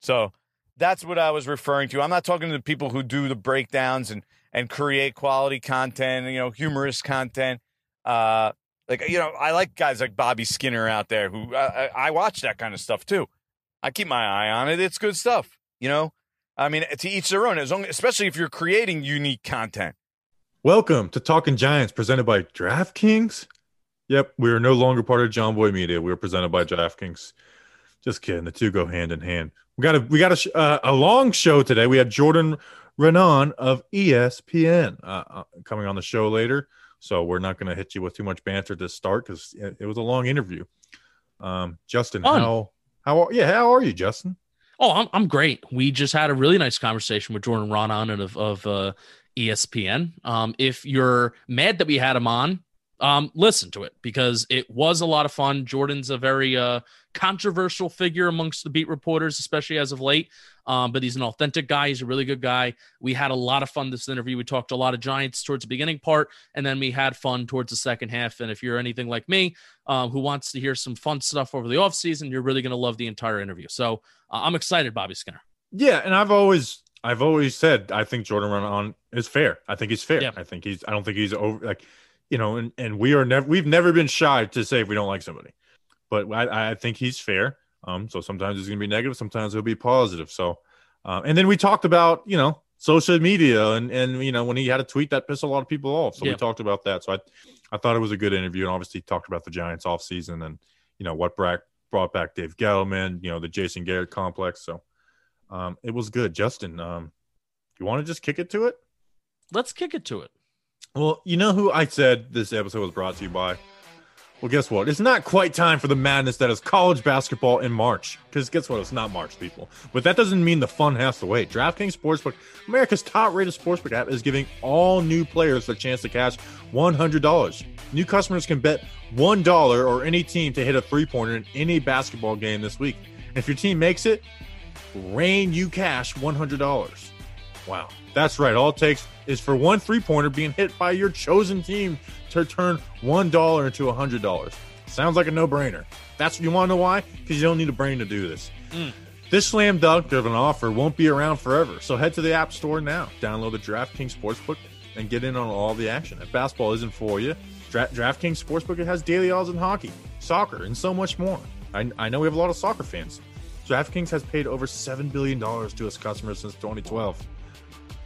So that's what I was referring to. I'm not talking to the people who do the breakdowns and and create quality content, you know, humorous content. Uh, like you know, I like guys like Bobby Skinner out there who I, I watch that kind of stuff too. I keep my eye on it. It's good stuff. You know, I mean, to each their own. As long, especially if you're creating unique content. Welcome to Talking Giants, presented by DraftKings. Yep, we are no longer part of John Boy Media. We are presented by DraftKings. Just kidding. The two go hand in hand. We got a we got a uh, a long show today. We had Jordan Raanan of ESPN uh, uh, coming on the show later, so we're not going to hit you with too much banter to start because it, it, was a long interview. Um, Justin, Fun. how how yeah how are you, Justin? Oh, I'm I'm great. We just had a really nice conversation with Jordan Raanan of of uh, ESPN. Um, if you're mad that we had him on, um, listen to it because it was a lot of fun. Jordan's a very uh, controversial figure amongst the beat reporters, especially as of late. Um, but he's an authentic guy. He's a really good guy. We had a lot of fun this interview. We talked a lot of Giants towards the beginning part, and then we had fun towards the second half. And if you're anything like me, um, who wants to hear some fun stuff over the offseason, you're really going to love the entire interview. So uh, I'm excited, Bobby Skinner. Yeah, and I've always I've always said I think Jordan Raanan is fair. I think he's fair. Yeah. I think he's I don't think he's over like you know, and, and we are never we've never been shy to say if we don't like somebody. But I, I think he's fair. Um, so sometimes it's gonna be negative, sometimes it'll be positive. So uh, and then we talked about, you know, social media and and you know, when he had a tweet that pissed a lot of people off. So yeah. we talked about that. So I I thought it was a good interview and obviously talked about the Giants off season and you know what brought brought back Dave Gettleman, you know, the Jason Garrett complex. So um, it was good. Justin, um, you want to just kick it to it? Let's kick it to it. Well, you know who I said this episode was brought to you by? Well, guess what? It's not quite time for the madness that is college basketball in March. Because guess what? It's not March, people. But that doesn't mean the fun has to wait. DraftKings Sportsbook, America's top rated sportsbook app, is giving all new players the chance to cash $100. New customers can bet $1 or any team to hit a three pointer in any basketball game this week. If your team makes it, rain you cash $100. Wow. That's right. All it takes is for one three pointer being hit by your chosen team to turn $1 into $100. Sounds like a no brainer. That's what you want to know why? Because you don't need a brain to do this. Mm. This slam dunk of an offer won't be around forever. So head to the App Store now, download the DraftKings Sportsbook, and get in on all the action. If basketball isn't for you, Dra- DraftKings Sportsbook it has daily odds in hockey, soccer, and so much more. I, I know we have a lot of soccer fans. DraftKings has paid over $7 billion to its customers since 2012.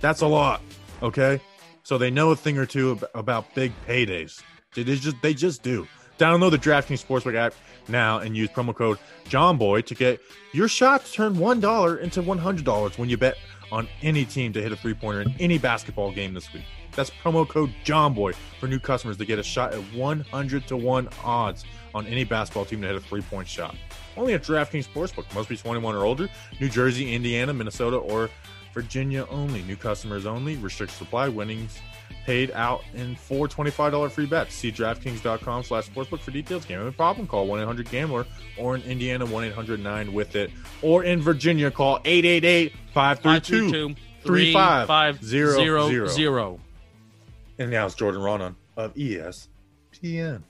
That's a lot. Okay, so they know a thing or two about big paydays. They just they just do. Download the DraftKings Sportsbook app now and use promo code JohnBoy to get your shot to turn one dollar into one hundred dollars when you bet on any team to hit a three pointer in any basketball game this week. That's promo code JohnBoy for new customers to get a shot at 100 to 1 odds on any basketball team to hit a three point shot. Only at DraftKings Sportsbook. Must be 21 or older. New Jersey, Indiana, Minnesota, or Virginia only. New customers only. Restrict supply. Winnings paid out in four $25 free bets. See DraftKings.com slash sportsbook for details. Gambling problem? Call 1-800-GAMBLER or in Indiana 1-800-9-WITH-IT or in Virginia call 888-532-3500. And now it's Jordan Raanan of ESPN.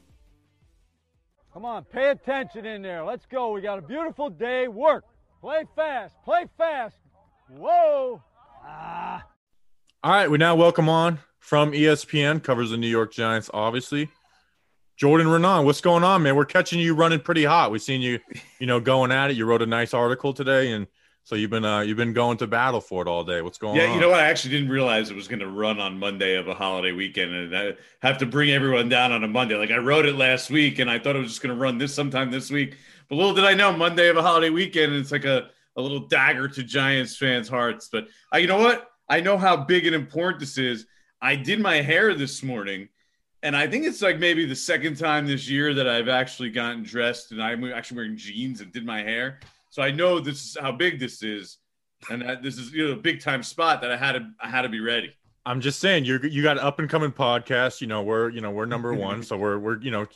Come on, pay attention in there. Let's go. We got a beautiful day. Work. Play fast. Play fast. Whoa! Ah. All right, we now welcome on from ESPN, covers the New York Giants, obviously. Jordan Raanan, what's going on, man? We're catching you running pretty hot. We've seen you, you know, going at it. You wrote a nice article today, and so you've been uh, you've been going to battle for it all day. What's going yeah, on? Yeah, you know what? I actually didn't realize it was going to run on Monday of a holiday weekend, and I have to bring everyone down on a Monday. Like I wrote it last week, and I thought it was just going to run this sometime this week. But little did I know, Monday of a holiday weekend, and it's like a a little dagger to Giants fans' hearts. But uh, you know what? I know how big and important this is. I did my hair this morning, and I think it's like maybe the second time this year that I've actually gotten dressed and I'm actually wearing jeans and did my hair. So I know this is how big this is, and that this is you know a big time spot that I had to I had to be ready. I'm just saying you you got an up and coming podcast. You know we're you know we're number one, so we're we're you know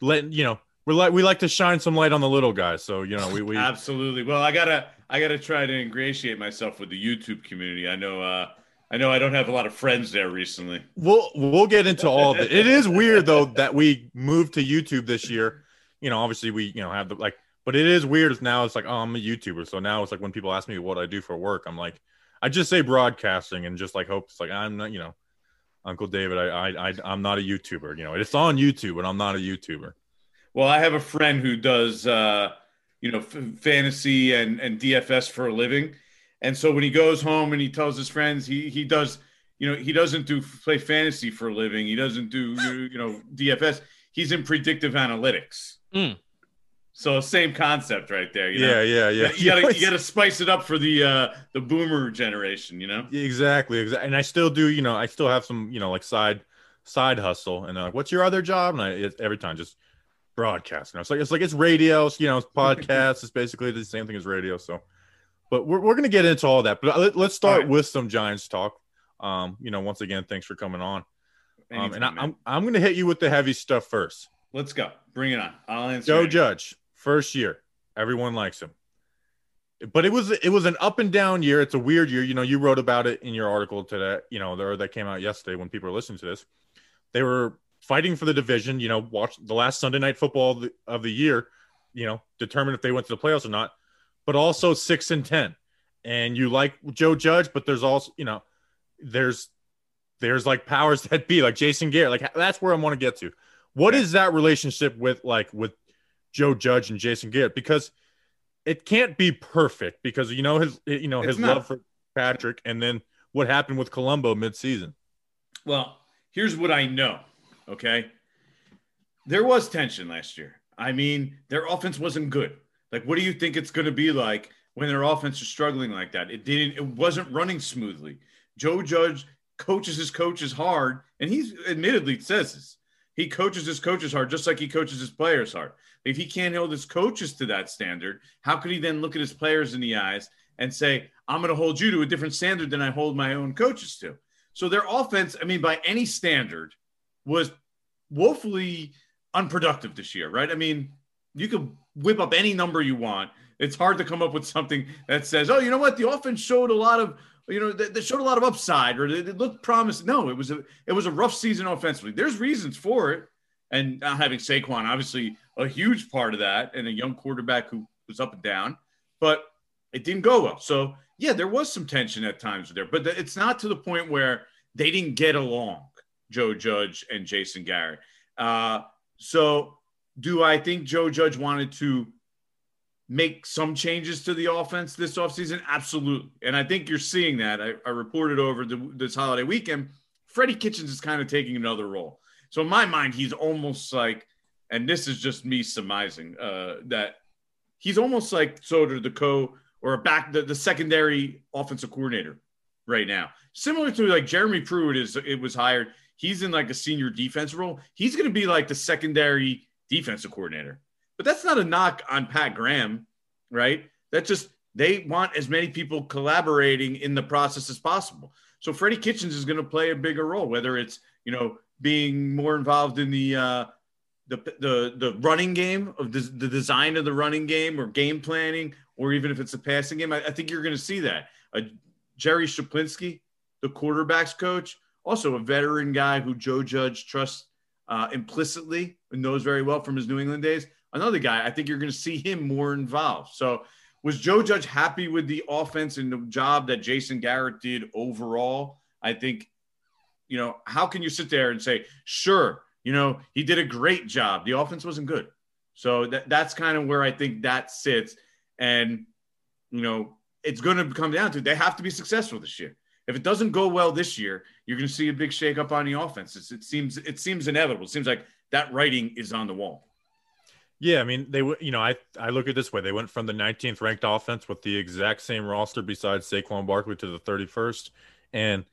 letting you know we like we like to shine some light on the little guys. So you know we, we absolutely. Well, I gotta I gotta try to ingratiate myself with the YouTube community. I know uh, I know I don't have a lot of friends there recently. We'll we'll get into all of it. It is weird though that we moved to YouTube this year. You know, obviously we you know have the like, But it is weird. Now it's like, oh, I'm a YouTuber. So now it's like when people ask me what I do for work, I'm like, I just say broadcasting and just like hope it's like I'm not, you know, Uncle David. I, I, I I'm not a YouTuber. You know, it's on YouTube, but I'm not a YouTuber. Well, I have a friend who does, uh, you know, f- fantasy and and DFS for a living, and so when he goes home and he tells his friends, he he does, you know, he doesn't do play fantasy for a living. He doesn't do you know DFS. He's in predictive analytics. Mm. So same concept right there. You know? Yeah, yeah, yeah. You gotta you gotta spice it up for the uh the boomer generation, you know? Exactly, exactly. And I still do, you know, I still have some, you know, like side side hustle. And they're like, "What's your other job?" And I every time just broadcasting. It's like it's like it's radio, you know, it's podcasts. it's basically the same thing as radio. So, but we're we're gonna get into all that. But let, us start right. with some Giants talk. Um, you know, once again, thanks for coming on. Um, and I, Anytime, I'm. I'm gonna hit you with the heavy stuff first. let's go. Bring it on. I'll answer. Joe Judge, first year, everyone likes him. But it was it was an up and down year. It's a weird year. You know, you wrote about it in your article today. You know, that came out yesterday when people are listening to this. They were fighting for the division. You know, watch the last Sunday night football of the, of the year. You know, determine if they went to the playoffs or not. But also six and ten, and you like Joe Judge, but there's also you know, there's there's like powers that be like Jason Garrett. Like that's where I want to get to. What is that relationship with like with Joe Judge and Jason Garrett? Because it can't be perfect because you know his you know his not. love for Patrick and then what happened with Colombo midseason. Well, here's what I know. Okay. There was tension last year. I mean, their offense wasn't good. Like, what do you think it's going to be like when their offense is struggling like that? It didn't, it wasn't running smoothly. Joe Judge coaches his coaches hard, and he's admittedly says this. He coaches his coaches hard, just like he coaches his players hard. If he can't hold his coaches to that standard, how could he then look at his players in the eyes and say, I'm going to hold you to a different standard than I hold my own coaches to? So their offense, I mean, by any standard, was woefully unproductive this year, right? I mean, you could whip up any number you want. It's hard to come up with something that says, "Oh, you know what? The offense showed a lot of, you know, they showed a lot of upside, or it looked promising." No, it was a it was a rough season offensively. There's reasons for it, and not having Saquon, obviously, a huge part of that, and a young quarterback who was up and down, but it didn't go well. So yeah, there was some tension at times there, but it's not to the point where they didn't get along, Joe Judge and Jason Garrett. Uh, so do I think Joe Judge wanted to make some changes to the offense this offseason? Absolutely. And I think you're seeing that. I, I reported over the, this holiday weekend. Freddie Kitchens is kind of taking another role. So in my mind, he's almost like, and this is just me surmising, uh, that he's almost like Soder, the co or a back the, the secondary offensive coordinator right now. Similar to like Jeremy Pruitt is it was hired. He's in like a senior defense role. He's going to be like the secondary defensive coordinator. But that's not a knock on Pat Graham, right? That's just they want as many people collaborating in the process as possible. So Freddie Kitchens is going to play a bigger role, whether it's you know being more involved in the uh, the the the running game of the, the design of the running game or game planning, or even if it's a passing game. I, I think you're going to see that. Uh, Jerry Schuplinski, the quarterbacks coach, also a veteran guy who Joe Judge trusts uh, implicitly and knows very well from his New England days. Another guy, I think you're going to see him more involved. So, was Joe Judge happy with the offense and the job that Jason Garrett did overall? I think, you know, how can you sit there and say, sure, you know, he did a great job. The offense wasn't good. So that, that's kind of where I think that sits. And, you know, it's going to come down to they have to be successful this year. If it doesn't go well this year, you're going to see a big shakeup on the offense. It seems it seems inevitable. It seems like that writing is on the wall. Yeah, I mean they you know I I look at this way. They went from the 19th ranked offense with the exact same roster besides Saquon Barkley to the 31st, and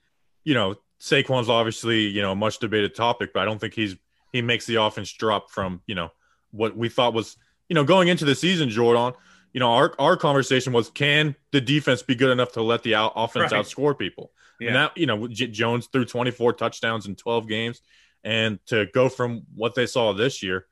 you know Saquon's obviously you know a much debated topic, but I don't think he's he makes the offense drop from you know what we thought was you know going into the season, Jordan. You know our our conversation was can the defense be good enough to let the out- offense Right. outscore people? Yeah. And that you know J- Jones threw 24 touchdowns in 12 games, and to go from what they saw this year,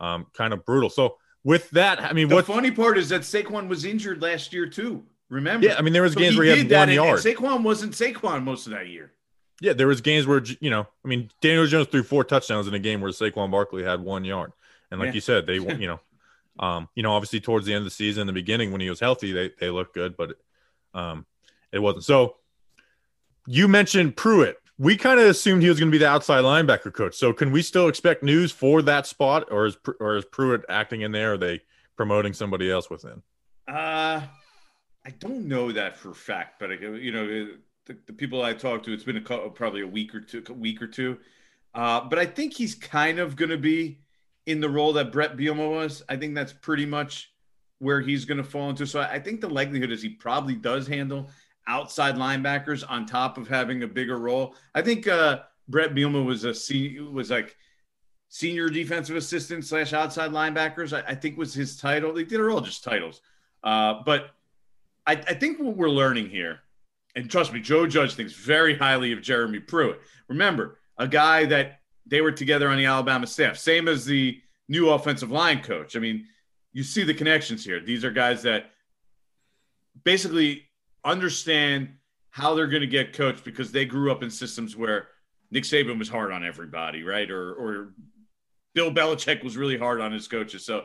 um, kind of brutal. So with that, I mean, The what? funny part is that Saquon was injured last year too. Remember? Yeah, I mean, there was So games where he had one and- yard. And Saquon wasn't Saquon most of that year. yeah, there was games where you know, I mean, Daniel Jones threw four touchdowns in a game where Saquon Barkley had one yard, and like Yeah. you said, they you know, Um, you know, obviously towards the end of the season, the beginning when he was healthy, they they looked good, but um, it wasn't. So you mentioned Pruitt. We kind of assumed he was going to be the outside linebacker coach. So can we still expect news for that spot, or is or is Pruitt acting in there? Or are they promoting somebody else within? Uh, I don't know that for a fact, but you know, the, the people I talked to, it's been a, probably a week or two, a week or two. Uh, but I think he's kind of going to be in the role that Bret Bielema was. I think that's pretty much where he's going to fall into. So I think the likelihood is he probably does handle outside linebackers on top of having a bigger role. I think uh, Bret Bielema was a senior, was like senior defensive assistant slash outside linebackers. I, I, think was his title. They did are all just titles. Uh, but I, I think what we're learning here, and trust me, Joe Judge thinks very highly of Jeremy Pruitt. Remember, a guy that they were together on the Alabama staff, same as the new offensive line coach. I mean, you see the connections here. These are guys that basically understand how they're going to get coached because they grew up in systems where Nick Saban was hard on everybody, right? Or or Bill Belichick was really hard on his coaches. So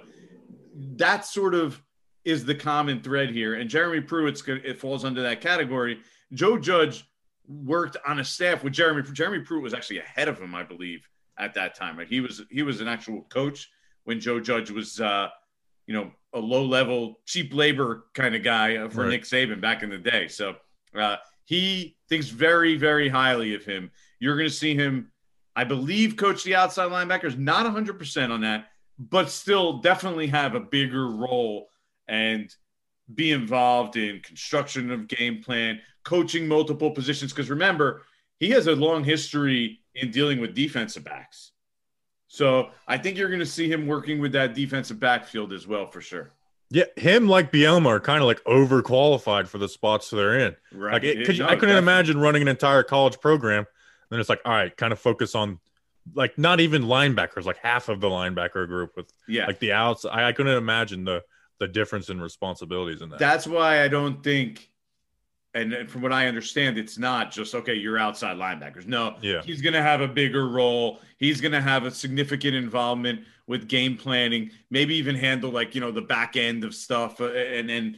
that sort of is the common thread here. And Jeremy Pruitt's it falls under that category. Joe Judge worked on a staff with Jeremy. Jeremy Pruitt was actually ahead of him, I believe, at that time. Right? He was he was an actual coach when Joe Judge was, uh, you know, a low level cheap labor kind of guy uh, for right. Nick Saban back in the day. So uh, he thinks very very highly of him. You're going to see him, I believe, coach the outside linebackers. Not 100 percent on that, but still definitely have a bigger role and be involved in construction of game plan, coaching multiple positions. Because remember, he has a long history in dealing with defensive backs. So I think you're going to see him working with that defensive backfield as well, for sure. Yeah, him like Bielema are kind of like overqualified for the spots they're in. Right. Like it, no, I couldn't definitely. imagine running an entire college program. Then it's like, all right, kind of focus on like not even linebackers, like half of the linebacker group with yeah, like the outs. I, I couldn't imagine the the difference in responsibilities in that. That's why I don't think, and, from what I understand, it's not just okay. You're outside linebackers. No, yeah, he's going to have a bigger role. He's going to have a significant involvement with game planning. Maybe even handle like you know the back end of stuff, uh, and.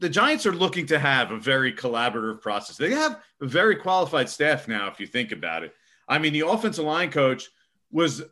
The Giants are looking to have a very collaborative process. They have a very qualified staff now, if you think about it. I mean, the offensive line coach was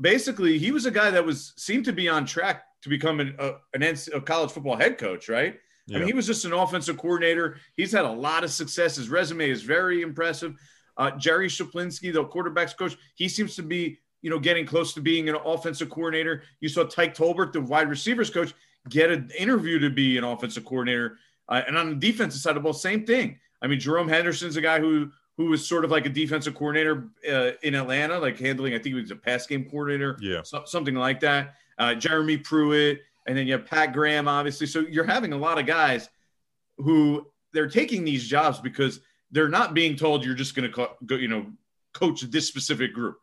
basically he was a guy that was seemed to be on track to become an, a, an a college football head coach, right? Yeah. I mean, he was just an offensive coordinator. He's had a lot of success. His resume is very impressive. Uh, Jerry Schuplinski, the quarterbacks coach, he seems to be, you know, getting close to being an offensive coordinator. You saw Tyke Tolbert, the wide receivers coach, get an interview to be an offensive coordinator. Uh, and on the defensive side of the ball, same thing. I mean, Jerome Henderson's a guy who who was sort of like a defensive coordinator uh, in Atlanta, like handling, I think he was a pass game coordinator, yeah, so, something like that uh, Jeremy Pruitt, and then you have Pat Graham, obviously. So you're having a lot of guys who they're taking these jobs because they're not being told you're just going to co- go, you know, coach this specific group.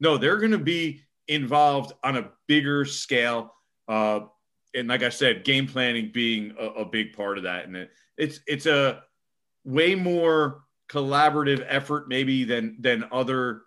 No, they're going to be involved on a bigger scale. Uh, and like I said, game planning being a, a big part of that. And it, it's it's a way more collaborative effort maybe than than other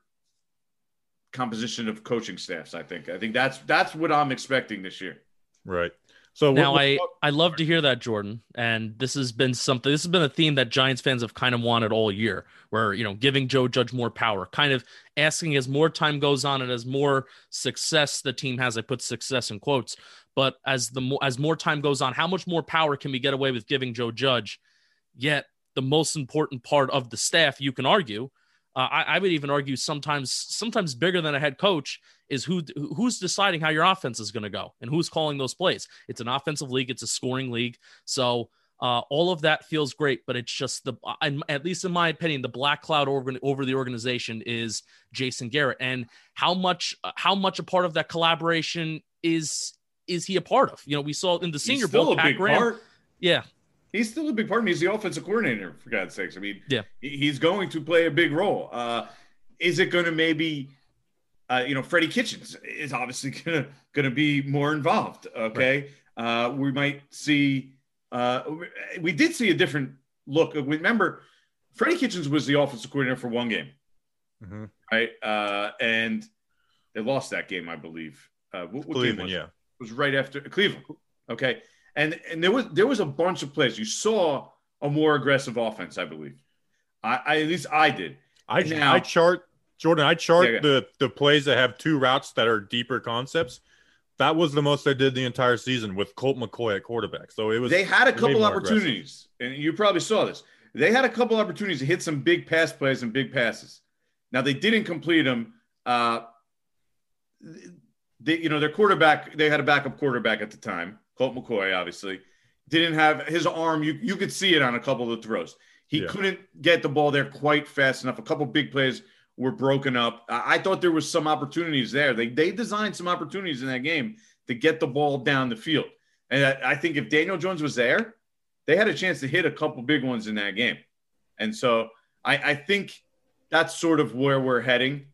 composition of coaching staffs. I think. I think that's that's what I'm expecting this year. Right. So now what, what, I I love to hear that Jordan, and this has been something. This has been a theme that Giants fans have kind of wanted all year, where you know giving Joe Judge more power, kind of asking as more time goes on and as more success the team has. I put success in quotes, but as the more as more time goes on, how much more power can we get away with giving Joe Judge? Yet the most important part of the staff, you can argue, uh, I, I, would even argue sometimes sometimes bigger than a head coach is who who's deciding how your offense is going to go and who's calling those plays. It's an offensive league, it's a scoring league, so uh, all of that feels great. But it's just the at least in my opinion, the black cloud over, over the organization is Jason Garrett, and how much how much a part of that collaboration is is he a part of? You know, we saw in the Senior Bowl, Pat Graham. Part. Yeah, he's still a big part of me. He's the offensive coordinator, for God's sakes. I mean, yeah, he's going to play a big role. Uh, is it going to maybe, uh, you know, Freddie Kitchens is obviously going to going to be more involved. Okay, right. uh, we might see. Uh, we did see a different look. Remember, Freddie Kitchens was the offensive coordinator for one game, mm-hmm. right? Uh, and they lost that game, I believe. Uh, what, what game was yeah. was right after Cleveland. Okay, and and there was there was a bunch of plays you saw a more aggressive offense. I believe. I, I at least I did. I Now- I chart Jordan. I chart Yeah, yeah. the the plays that have two routes that are deeper concepts. That was the most I did the entire season with Colt McCoy at quarterback. So it was They had a couple opportunities, and you probably saw this. They had a couple opportunities to hit some big pass plays and big passes. Now they didn't complete them. Uh, they, you know, their quarterback. They had a backup quarterback at the time, Colt McCoy. Obviously, didn't have his arm. You you could see it on a couple of the throws. He Yeah. couldn't get the ball there quite fast enough. A couple big plays were broken up. I, I thought there was some opportunities there. They they designed some opportunities in that game to get the ball down the field. And I, I think if Daniel Jones was there, they had a chance to hit a couple big ones in that game. And so I, I think that's sort of where we're heading.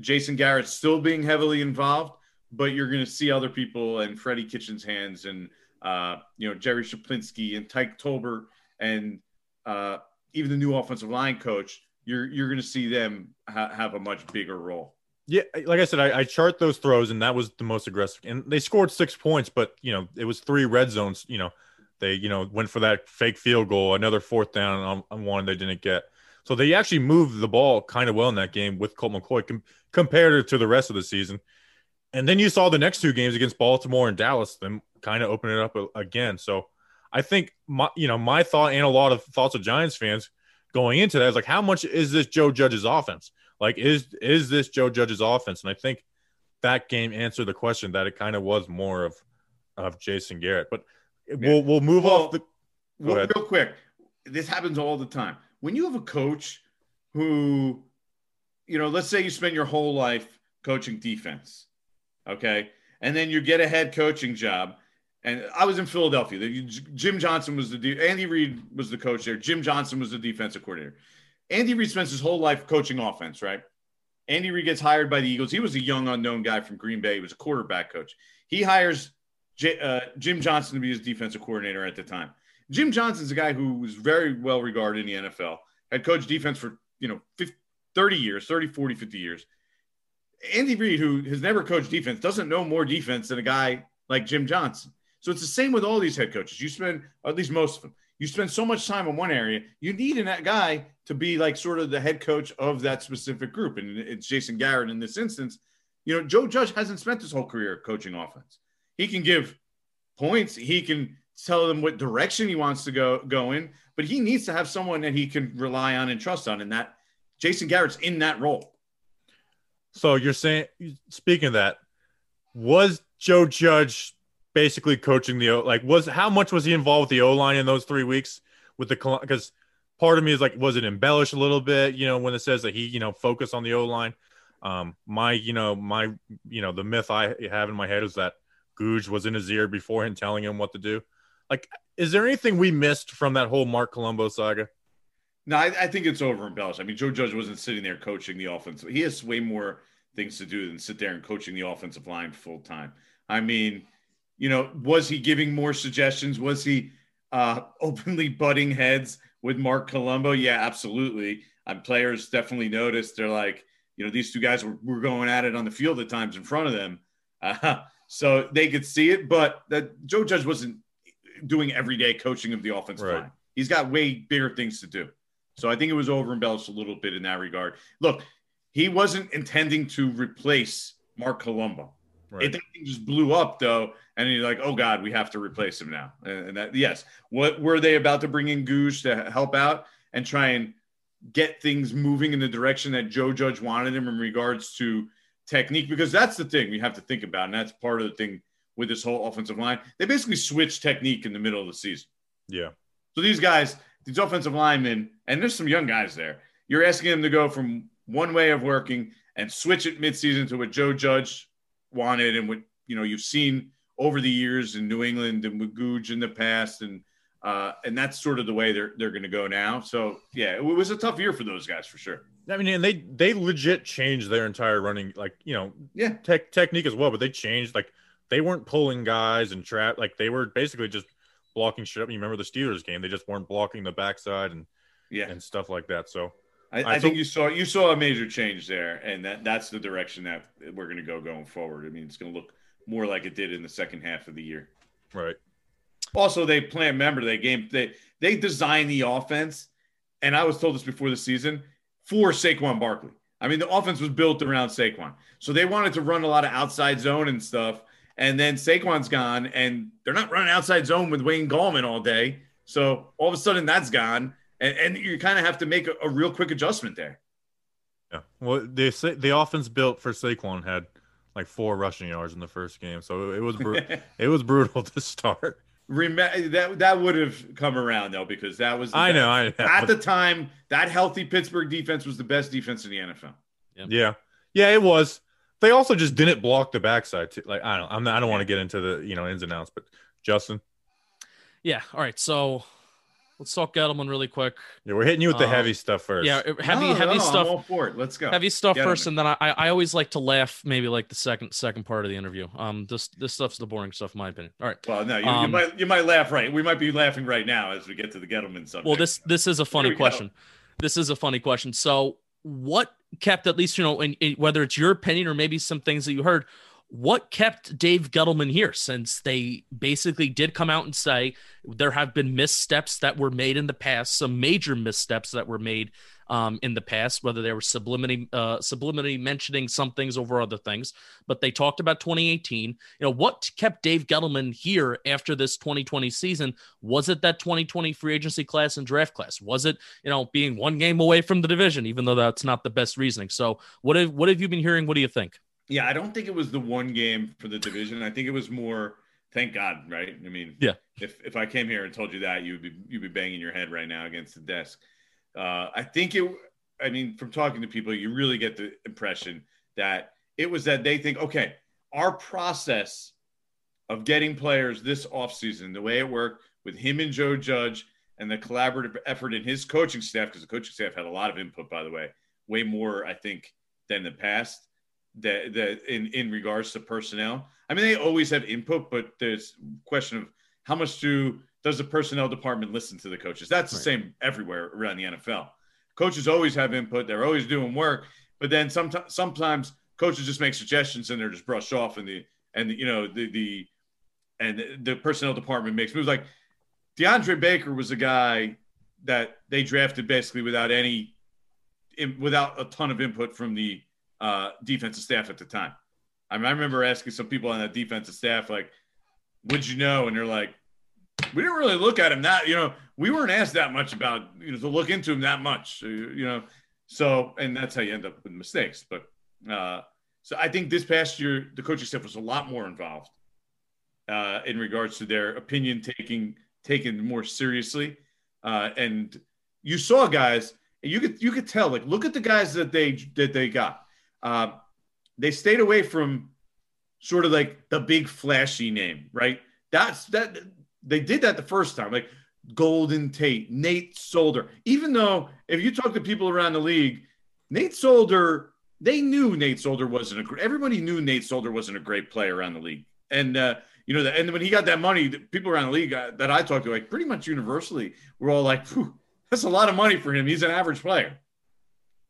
Jason Garrett still being heavily involved, but you're going to see other people and Freddie Kitchens' hands and uh, you know Jerry Schuplinski and Tyke Tolbert and uh, even the new offensive line coach. You're you're going to see them ha- have a much bigger role. Yeah, like I said, I, I chart those throws, and that was the most aggressive. And they scored six points, but you know it was three red zones. You know, they you know went for that fake field goal, another fourth down on, on one they didn't get. So they actually moved the ball kind of well in that game with Colt McCoy com- compared to the rest of the season. And then you saw the next two games against Baltimore and Dallas, them kind of open it up again. So I think my you know my thought and a lot of thoughts of Giants fans going into that is like, how much is this Joe Judge's offense? Like, is is this Joe Judge's offense? And I think that game answered the question that it kind of was more of of Jason Garrett. But we'll we'll move Well, off the. Well, real quick, this happens all the time. When you have a coach who, you know, let's say you spend your whole life coaching defense, okay, and then you get a head coaching job. And I was in Philadelphia. Jim Johnson was the de- Andy Reid was the coach there. Jim Johnson was the defensive coordinator. Andy Reid spends his whole life coaching offense, right? Andy Reid gets hired by the Eagles. He was a young unknown guy from Green Bay. He was a quarterback coach. He hires J- uh, Jim Johnson to be his defensive coordinator at the time. Jim Johnson's a guy who was very well regarded in the NFL, had coached defense for, you know, 50, 30 years, 30, 40, 50 years. Andy Reid, who has never coached defense, doesn't know more defense than a guy like Jim Johnson. So it's the same with all these head coaches. You spend, at least most of them, you spend so much time in one area, you need that guy to be like sort of the head coach of that specific group. And it's Jason Garrett in this instance. You know, Joe Judge hasn't spent his whole career coaching offense. He can give points, he can tell them what direction he wants to go go in, but he needs to have someone that he can rely on and trust on. And that Jason Garrett's in that role. So you're saying, speaking of that, was Joe Judge basically coaching the O? Like, was how much was he involved with the O line in those three weeks with the because part of me is like, was it embellished a little bit? You know, when it says that he, you know, focused on the O line. Um, my, you know, my, you know, the myth I have in my head is that Googe was in his ear beforehand telling him what to do. Like, is there anything we missed from that whole Marc Colombo saga? No, I, I think it's over embellished. I mean, Joe Judge wasn't sitting there coaching the offense. He has way more things to do than sit there and coaching the offensive line full time. I mean, you know, was he giving more suggestions? Was he uh, openly butting heads with Marc Colombo? Yeah, absolutely. And players definitely noticed. They're like, you know, these two guys were, were going at it on the field at times in front of them. Uh, so they could see it, but that Joe Judge wasn't doing everyday coaching of the offensive Right. line. He's got way bigger things to do. So I think it was over embellished a little bit in that regard. Look, he wasn't intending to replace Marc Colombo. Right. It thing just blew up though, and he's like, "Oh God, we have to replace him now." And and that, yes, what were they about to bring in Googe to help out and try and get things moving in the direction that Joe Judge wanted him in regards to technique? Because that's the thing we have to think about, and that's part of the thing with this whole offensive line. They basically switched technique in the middle of the season. yeah. So these guys, these offensive linemen, and there's some young guys there. You're asking them to go from one way of working and switch it midseason to what Joe Judge wanted and what you know you've seen over the years in New England and with Googe in the past, and uh, and that's sort of the way they're they're going to go now. So yeah, it was a tough year for those guys for sure. I mean, and they they legit changed their entire running, like you know, Yeah, tech technique as well. But they changed, like they weren't pulling guys and trap, like they were basically just blocking shit up. You remember the Steelers game? They just weren't blocking the backside and yeah. and stuff like that. So I, right, I think so- you saw you saw a major change there, and that that's the direction that we're going to go going forward. I mean, it's going to look more like it did in the second half of the year. Right. Also, they plan. Remember, they game they they design the offense, and I was told this before the season for Saquon Barkley. I mean, the offense was built around Saquon, so they wanted to run a lot of outside zone and stuff. And then Saquon's gone, and they're not running outside zone with Wayne Gallman all day. So all of a sudden, that's gone, and, and you kind of have to make a, a real quick adjustment there. Yeah. Well, the the offense built for Saquon had like four rushing yards in the first game, so it was bru- it was brutal to start. Remember that that would have come around though because that was I know, I know. at the time that healthy Pittsburgh defense was the best defense in the NFL. Yeah, yeah, it was. They also just didn't block the backside. Too. Like I don't, I'm not, I don't want to get into the you know ins and outs, but Justin. Yeah. All right. So let's talk Gettleman really quick. Yeah, we're hitting you with the Um, heavy stuff first. Yeah, heavy, No, heavy no, I'm stuff. all for it. Let's go. heavy stuff Get first, and then I, I always like to laugh. Maybe like the second second part of the interview. Um, this this stuff's the boring stuff, in my opinion. All right. Well, no, you, you Um, might you might laugh right. We might be laughing right now as we get to the Gettleman subject. Well, this this is a funny we go. question. This is a funny question. So, what kept at least you know, in, in- whether it's your opinion or maybe some things that you heard, what kept Dave Gettleman here? Since they basically did come out and say there have been missteps that were made in the past, some major missteps that were made um, in the past, whether they were subliminally uh, subliminally mentioning some things over other things. But they talked about 2018. You know, what kept Dave Gettleman here after this 2020 season? Was it that 2020 free agency class and draft class? Was it you know being one game away from the division, even though that's not the best reasoning? So, what have what have you been hearing? What do you think? yeah, I don't think it was the one game for the division. I think it was more. Thank God, right? I mean, Yeah. If if I came here and told you that, you'd be you'd be banging your head right now against the desk. Uh, I think it. I mean, from talking to people, you really get the impression that it was that they think, okay, our process of getting players this offseason, the way it worked with him and Joe Judge and the collaborative effort in his coaching staff, because the coaching staff had a lot of input, by the way, way more, I think, than the past. That that in in regards to personnel, I mean, they always have input, but there's question of how much do does the personnel department listen to the coaches? That's the Right. same everywhere around the NFL. Coaches always have input; they're always doing work, but then sometimes sometimes coaches just make suggestions and they're just brushed off, and the and you know the the and the personnel department makes moves. Like DeAndre Baker was a guy that they drafted basically without any without a ton of input from the uh, defensive staff at the time. I, mean, I remember asking some people on that defensive staff, like, "Would you know?" And they're like, "We didn't really look at him that. You know, we weren't asked that much about you know to look into him that much. uh, You know, so and that's how you end up with mistakes. But uh, so I think this past year the coaching staff was a lot more involved uh, in regards to their opinion taking taken more seriously, uh, and you saw guys. You could you could tell like look at the guys that they that they got. Uh, they stayed away from sort of like the big flashy name, right? That's that they did that the first time, like Golden Tate, Nate Solder. Even though if you talk to people around the league, Nate Solder, they knew Nate Solder wasn't a great. Everybody knew Nate Solder wasn't a great player around the league, and uh, you know, the, and when he got that money, people around the league uh, that I talked to, like pretty much universally, were all like, "That's a lot of money for him. He's an average player,"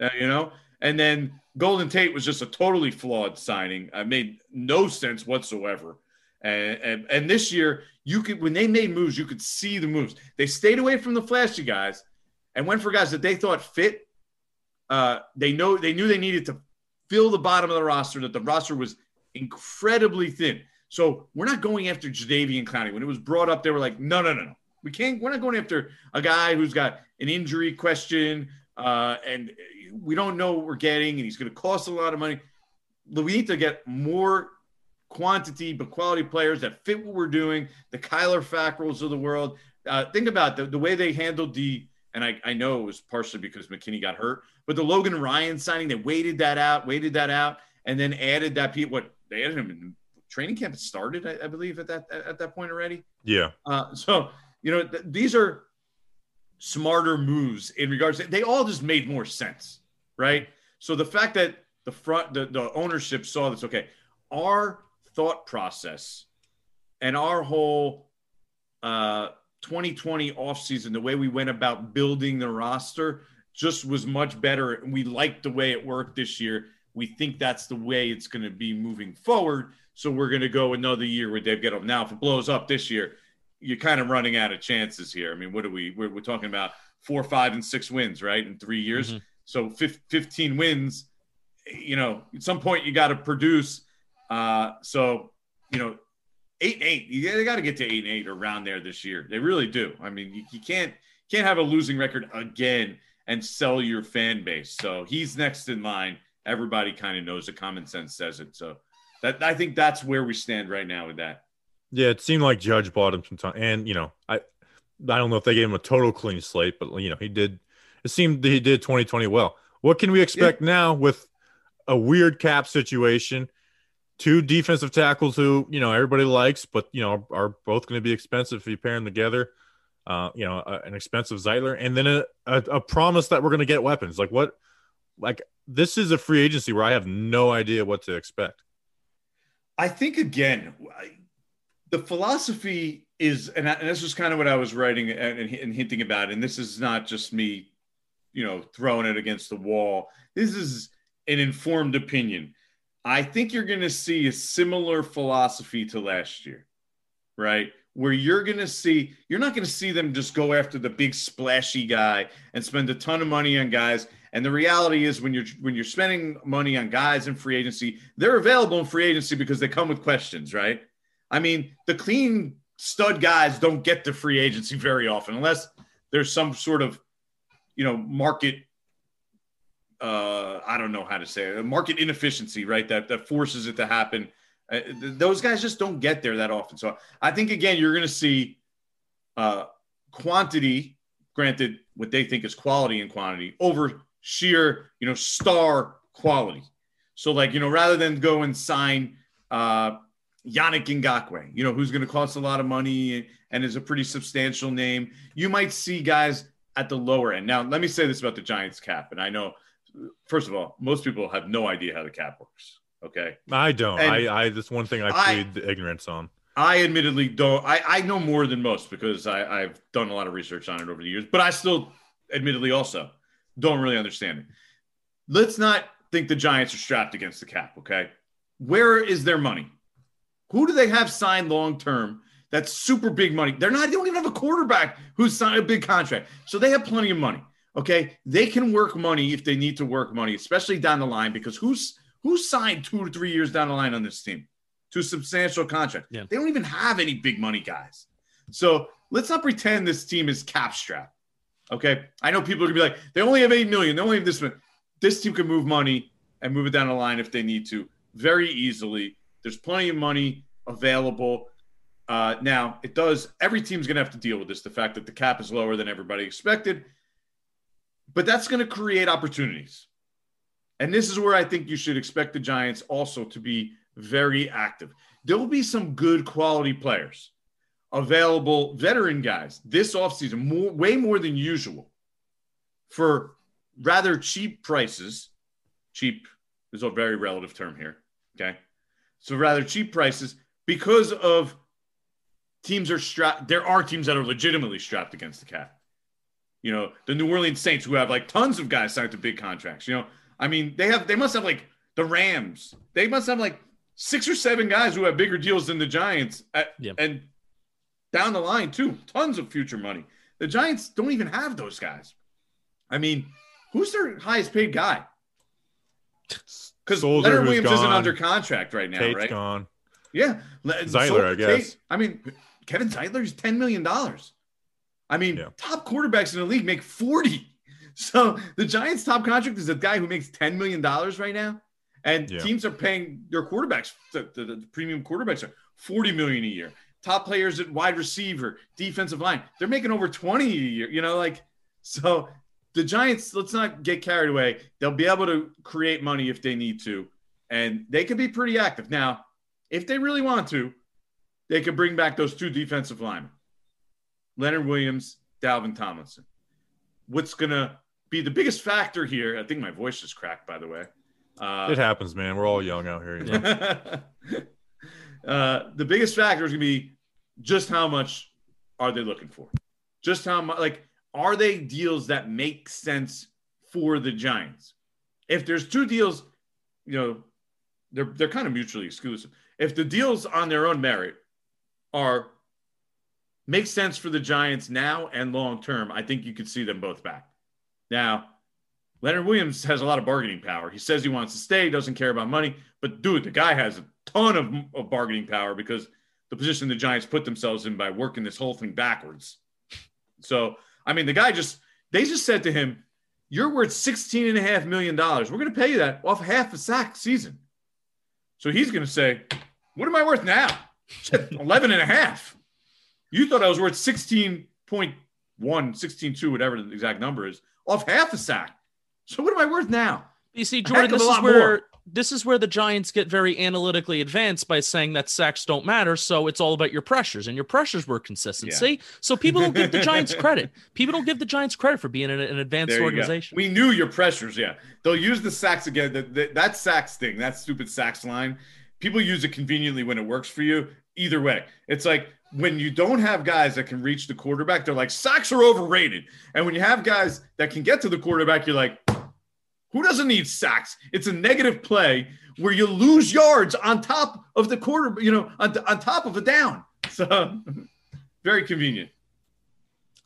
Uh, you know. And then Golden Tate was just a totally flawed signing. I made no sense whatsoever. And, and and this year, you could when they made moves, you could see the moves. They stayed away from the flashy guys and went for guys that they thought fit. Uh, they know they knew they needed to fill the bottom of the roster. That the roster was incredibly thin. So we're not going after Jadeveon Clowney. When it was brought up, they were like, no, no, no, no. We can't. We're not going after a guy who's got an injury question, uh, and we don't know what we're getting, and he's going to cost a lot of money. We need to get more quantity but quality players that fit what we're doing. The Kyler Fackrells of the world. Uh, think about the, the way they handled the, and I, I know it was partially because McKinney got hurt, but the Logan Ryan signing, they waited that out, waited that out, and then added that. People, what they added him in training camp started, I, I believe, at that at that point already. Yeah. Uh, so you know th- these are smarter moves in regards. To, they all just made more sense, right? So the fact that the front the, the ownership saw this, okay, our thought process and our whole uh, 2020 offseason, the way we went about building the roster just was much better. And we liked the way it worked this year. We think that's the way it's going to be moving forward. So we're going to go another year with Dave Gettleman. Now, if it blows up this year, you're kind of running out of chances here. I mean, what are we? We're, we're talking about four, five, and six wins, right, in three years. Mhm. So fif- 15 wins. You know, at some point you got to produce. Uh, so you know, eight and eight. You they got to get to eight and eight around there this year. They really do. I mean, you, you can't can't have a losing record again and sell your fan base. So he's next in line. Everybody kind of knows it. Common sense says it. So that I think that's where we stand right now with that. Yeah, it seemed like Judge bought him some time, and you know, I I don't know if they gave him a total clean slate, but you know, he did. It seemed that he did 2020 well. What can we expect now with a weird cap situation? Two defensive tackles who you know everybody likes, but you know are both going to be expensive if you pair them together. Uh, you know, a, an expensive Zeitler, and then a, a, a promise that we're going to get weapons. Like what? Like this is a free agency where I have no idea what to expect. I think again, the philosophy is, and, I, and this was kind of what I was writing and, and, and hinting about, and this is not just me, you know, throwing it against the wall. This is an informed opinion. I think you're going to see a similar philosophy to last year, right? Where you're going to see, you're not going to see them just go after the big splashy guy and spend a ton of money on guys. And the reality is, when you're when you're spending money on guys in free agency, they're available in free agency because they come with questions, right? I mean, the clean stud guys don't get to free agency very often unless there's some sort of, you know, market. Uh, I don't know how to say it. Market inefficiency, right? That that forces it to happen. Uh, th- those guys just don't get there that often. So I think again, you're going to see uh, quantity. Granted, what they think is quality and quantity over sheer, you know, star quality. So, like, you know, rather than go and sign uh, Yannick Ngakoue, you know, who's going to cost a lot of money and is a pretty substantial name, you might see guys at the lower end. Now, let me say this about the Giants cap. And I know, first of all, most people have no idea how the cap works. Okay. I don't. And I, I this one thing I I- plead ignorance on. I admittedly don't. I, I know more than most because I, I've done a lot of research on it over the years, but I still, admittedly, also don't really understand it. Let's not think the Giants are strapped against the cap. Okay, where is their money? Who do they have signed long term? That's super big money. They're not. They don't even have a quarterback who's signed a big contract, so they have plenty of money. Okay, they can work money if they need to work money, especially down the line. Because who's who signed two to three years down the line on this team? to substantial contract. Yeah. They don't even have any big money guys. So let's not pretend this team is cap strapped. Okay. I know people are gonna be like, they only have eight million, they only have this one. This team can move money and move it down the line if they need to very easily. There's plenty of money available. Uh, now it does every team's gonna have to deal with this, the fact that the cap is lower than everybody expected. But that's gonna create opportunities. And this is where I think you should expect the Giants also to be very active. There will be some good quality players available, veteran guys this offseason, more, way more than usual for rather cheap prices. Cheap is a very relative term here. Okay. So rather cheap prices because of teams are strapped. There are teams that are legitimately strapped against the cap. You know, the New Orleans Saints who have like tons of guys signed to big contracts. You know, I mean, they have they must have like the Rams. They must have like six or seven guys who have bigger deals than the Giants. At, Yeah. And down the line, too, tons of future money. The Giants don't even have those guys. I mean, who's their highest paid guy? Because Leonard Williams isn't under contract right now, Tate's right? gone. Yeah. Le- Zeitler, I guess. I mean, Kevin Zeitler is $10 million. I mean, Yeah. top quarterbacks in the league make 40. So the Giants' top contract is a guy who makes $10 million right now. And Yeah. teams are paying their quarterbacks, the, the, the premium quarterbacks are 40 million a year. Top players at wide receiver, defensive line, they're making over 20 a year, you know, like so the Giants, let's not get carried away. They'll be able to create money if they need to, and they could be pretty active. Now, if they really want to, they could bring back those two defensive linemen, Leonard Williams, Dalvin Tomlinson. What's gonna be the biggest factor here? I think my voice just cracked, by the way. Uh, It happens, man. We're all young out here. you know? uh, the biggest factor is going to be just how much are they looking for? Just how much, like, are they deals that make sense for the Giants? If there's two deals, you know, they're they're kind of mutually exclusive. if the deals on their own merit are make sense for the Giants now and long term, I think you could see them both back. Now, Leonard Williams has a lot of bargaining power. He says he wants to stay, doesn't care about money, but dude, the guy has a ton of, of bargaining power because the position the Giants put themselves in by working this whole thing backwards. So, I mean, the guy just, they just said to him, You're worth $16.5 million. We're going to pay you that off half a sack season. So he's going to say, What am I worth now? 11 and a half. You thought I was worth 16.1, 16.2, whatever the exact number is, off half a sack. So what am I worth now? You see, Jordan, heck of a this is where more. this is where the Giants get very analytically advanced by saying that sacks don't matter, so it's all about your pressures, and your pressures were consistency. So people don't give the Giants credit. People don't give the Giants credit for being an, an advanced go. organization. We knew your pressures. Yeah, they'll use the sacks again. The, the, that sacks thing, that stupid sacks line. People use it conveniently when it works for you. Either way, it's like when you don't have guys that can reach the quarterback, they're like sacks are overrated. And when you have guys that can get to the quarterback, you're like, who doesn't need sacks? It's a negative play where you lose yards on top of the quarter, you know, on, on top of a down. So very convenient.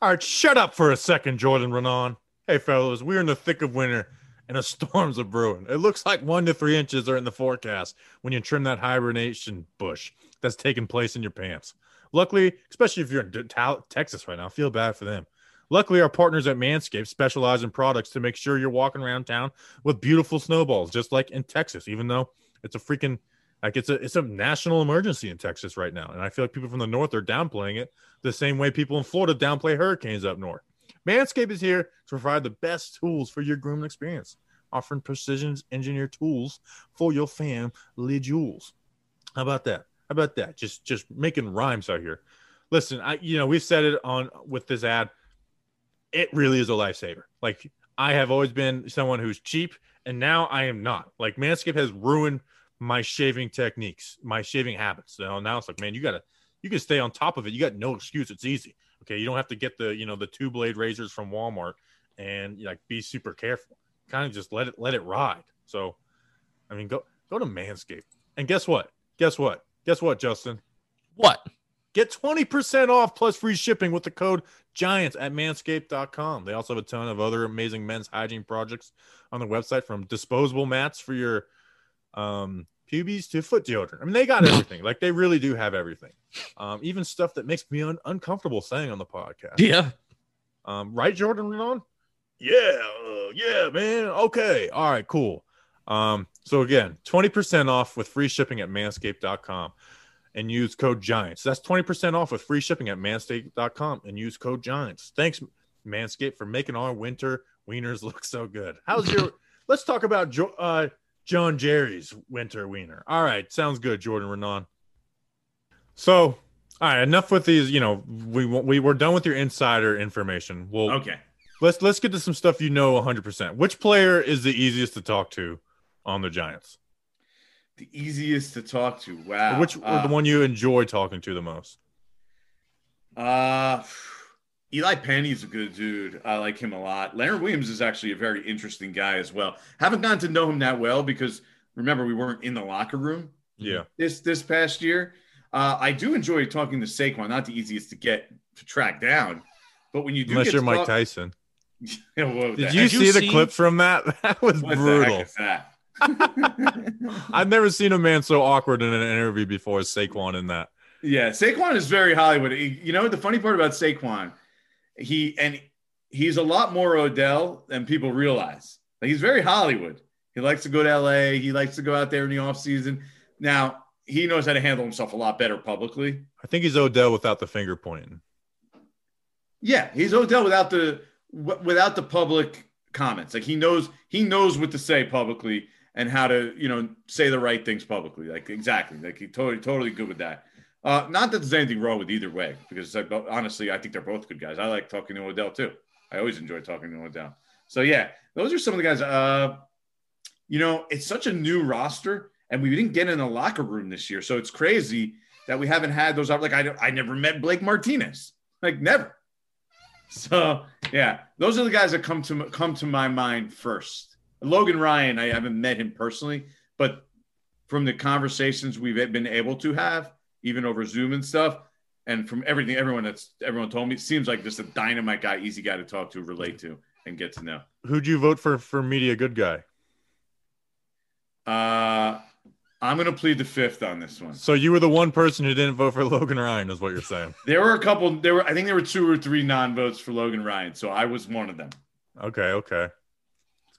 All right, shut up for a second, Jordan Raanan. Hey, fellas, we're in the thick of winter and a storm's a brewing. It looks like one to three inches are in the forecast when you trim that hibernation bush that's taking place in your pants. Luckily, especially if you're in Texas right now, feel bad for them. Luckily, our partners at Manscaped specialize in products to make sure you're walking around town with beautiful snowballs, just like in Texas, even though it's a freaking like it's a it's a national emergency in Texas right now. And I feel like people from the north are downplaying it the same way people in Florida downplay hurricanes up north. Manscaped is here to provide the best tools for your grooming experience, offering precision engineered tools for your family jewels. How about that? How about that? Just just making rhymes out here. Listen, I you know we've said it on with this ad. It really is a lifesaver. Like I have always been someone who's cheap, and now I am not. Like Manscaped has ruined my shaving techniques, my shaving habits. So now it's like, man, you gotta you can stay on top of it. You got no excuse. It's easy. Okay, you don't have to get the you know the two blade razors from Walmart and like be super careful. Kind of just let it let it ride. So, I mean, go go to Manscaped and guess what? Guess what? Guess what, Justin? what? Get 20% off plus free shipping with the code GIANTS at manscaped.com. They also have a ton of other amazing men's hygiene projects on the website from disposable mats for your um, pubes to foot deodorant. I mean, they got everything. like, they really do have everything. Um, even stuff that makes me un- uncomfortable saying on the podcast. Yeah. Um, right, Jordan Raanan? Yeah, uh, yeah, man. Okay. All right, cool. Um, so again, 20% off with free shipping at manscaped.com and use code Giants. That's 20% off with free shipping at manscaped.com and use code Giants. Thanks, Manscaped, for making our winter wieners look so good. How's your let's talk about jo- uh John Jerry's winter wiener. All right, sounds good, Jordan Raanan. So, all right, enough with these. You know, we we we're done with your insider information. Well, Okay. let's let's get to some stuff you know 100. percent Which player is the easiest to talk to on the Giants? The easiest to talk to. Wow. Which uh, the one you enjoy talking to the most? Uh, Eli Penny's a good dude. I like him a lot. Leonard Williams is actually a very interesting guy as well. Haven't gotten to know him that well because remember we weren't in the locker room Yeah, this this past year. Uh, I do enjoy talking to Saquon. Not the easiest to get to track down, but when you do unless get you're to Mike talk- Tyson. Did you you see the see- clip from that? That was what the brutal. Heck is that? I've never seen a man so awkward in an interview before as Saquon in that. Yeah, Saquon is very Hollywood. You know the funny part about Saquon, he and he's a lot more Odell than people realize. Like he's very Hollywood. He likes to go to LA. He likes to go out there in the offseason. Now he knows how to handle himself a lot better publicly. I think he's Odell without the finger pointing. Yeah, he's Odell without the w- without the public comments. Like he knows he knows what to say publicly and how to you know say the right things publicly. Like exactly, like he totally totally good with that. Uh, not that there's anything wrong with either way, because honestly, I think they're both good guys. I like talking to Odell too. I always enjoy talking to Odell. So yeah, those are some of the guys. Uh, you know, it's such a new roster, and we didn't get in the locker room this year, so it's crazy that we haven't had those. Like I, I never met Blake Martinez, like never. So yeah, those are the guys that come to come to my mind first. Logan Ryan, I haven't met him personally, but from the conversations we've been able to have, even over Zoom and stuff, and from everything everyone that's everyone told me, it seems like just a dynamite guy, easy guy to talk to, relate to, and get to know. Who'd you vote for for media good guy? Uh, I'm going to plead the fifth on this one. So you were the one person who didn't vote for Logan Ryan, is what you're saying? There were a couple. There were, I think, there were two or three non-votes for Logan Ryan, so I was one of them. Okay, okay.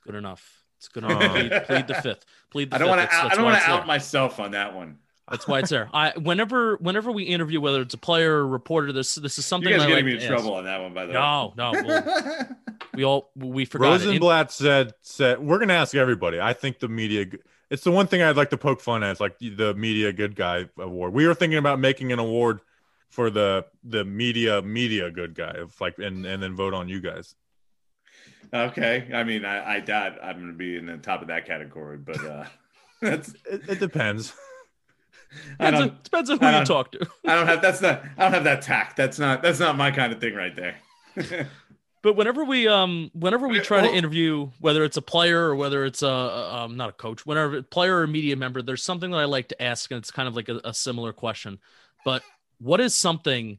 It's good enough. It's good enough. plead, oh. plead the fifth. Plead the I don't fifth. want to. I don't want it's to there. out myself on that one. That's why it's there. I whenever whenever we interview, whether it's a player or reporter, this this is something You guys I are like getting me to in ask. trouble on that one, by the way. No, no, way. well, we all we forgot. it. Rosenblatt said said we're gonna ask everybody. I think the media. It's the one thing I'd like to poke fun at. It's like the media good guy award. We were thinking about making an award for the the media media good guy, of like and and then vote on you guys. Okay. I mean, I, I doubt I'm going to be in the top of that category, but uh, that's. It, it depends. I depends, on, depends on who you talk to. I don't have. That's not. I don't have that tact. That's not. That's not my kind of thing right there. But whenever we um whenever we try to interview whether it's a player or whether it's a um not a coach, whenever player or media member, there's something that I like to ask, and it's kind of like a, a similar question. But what is something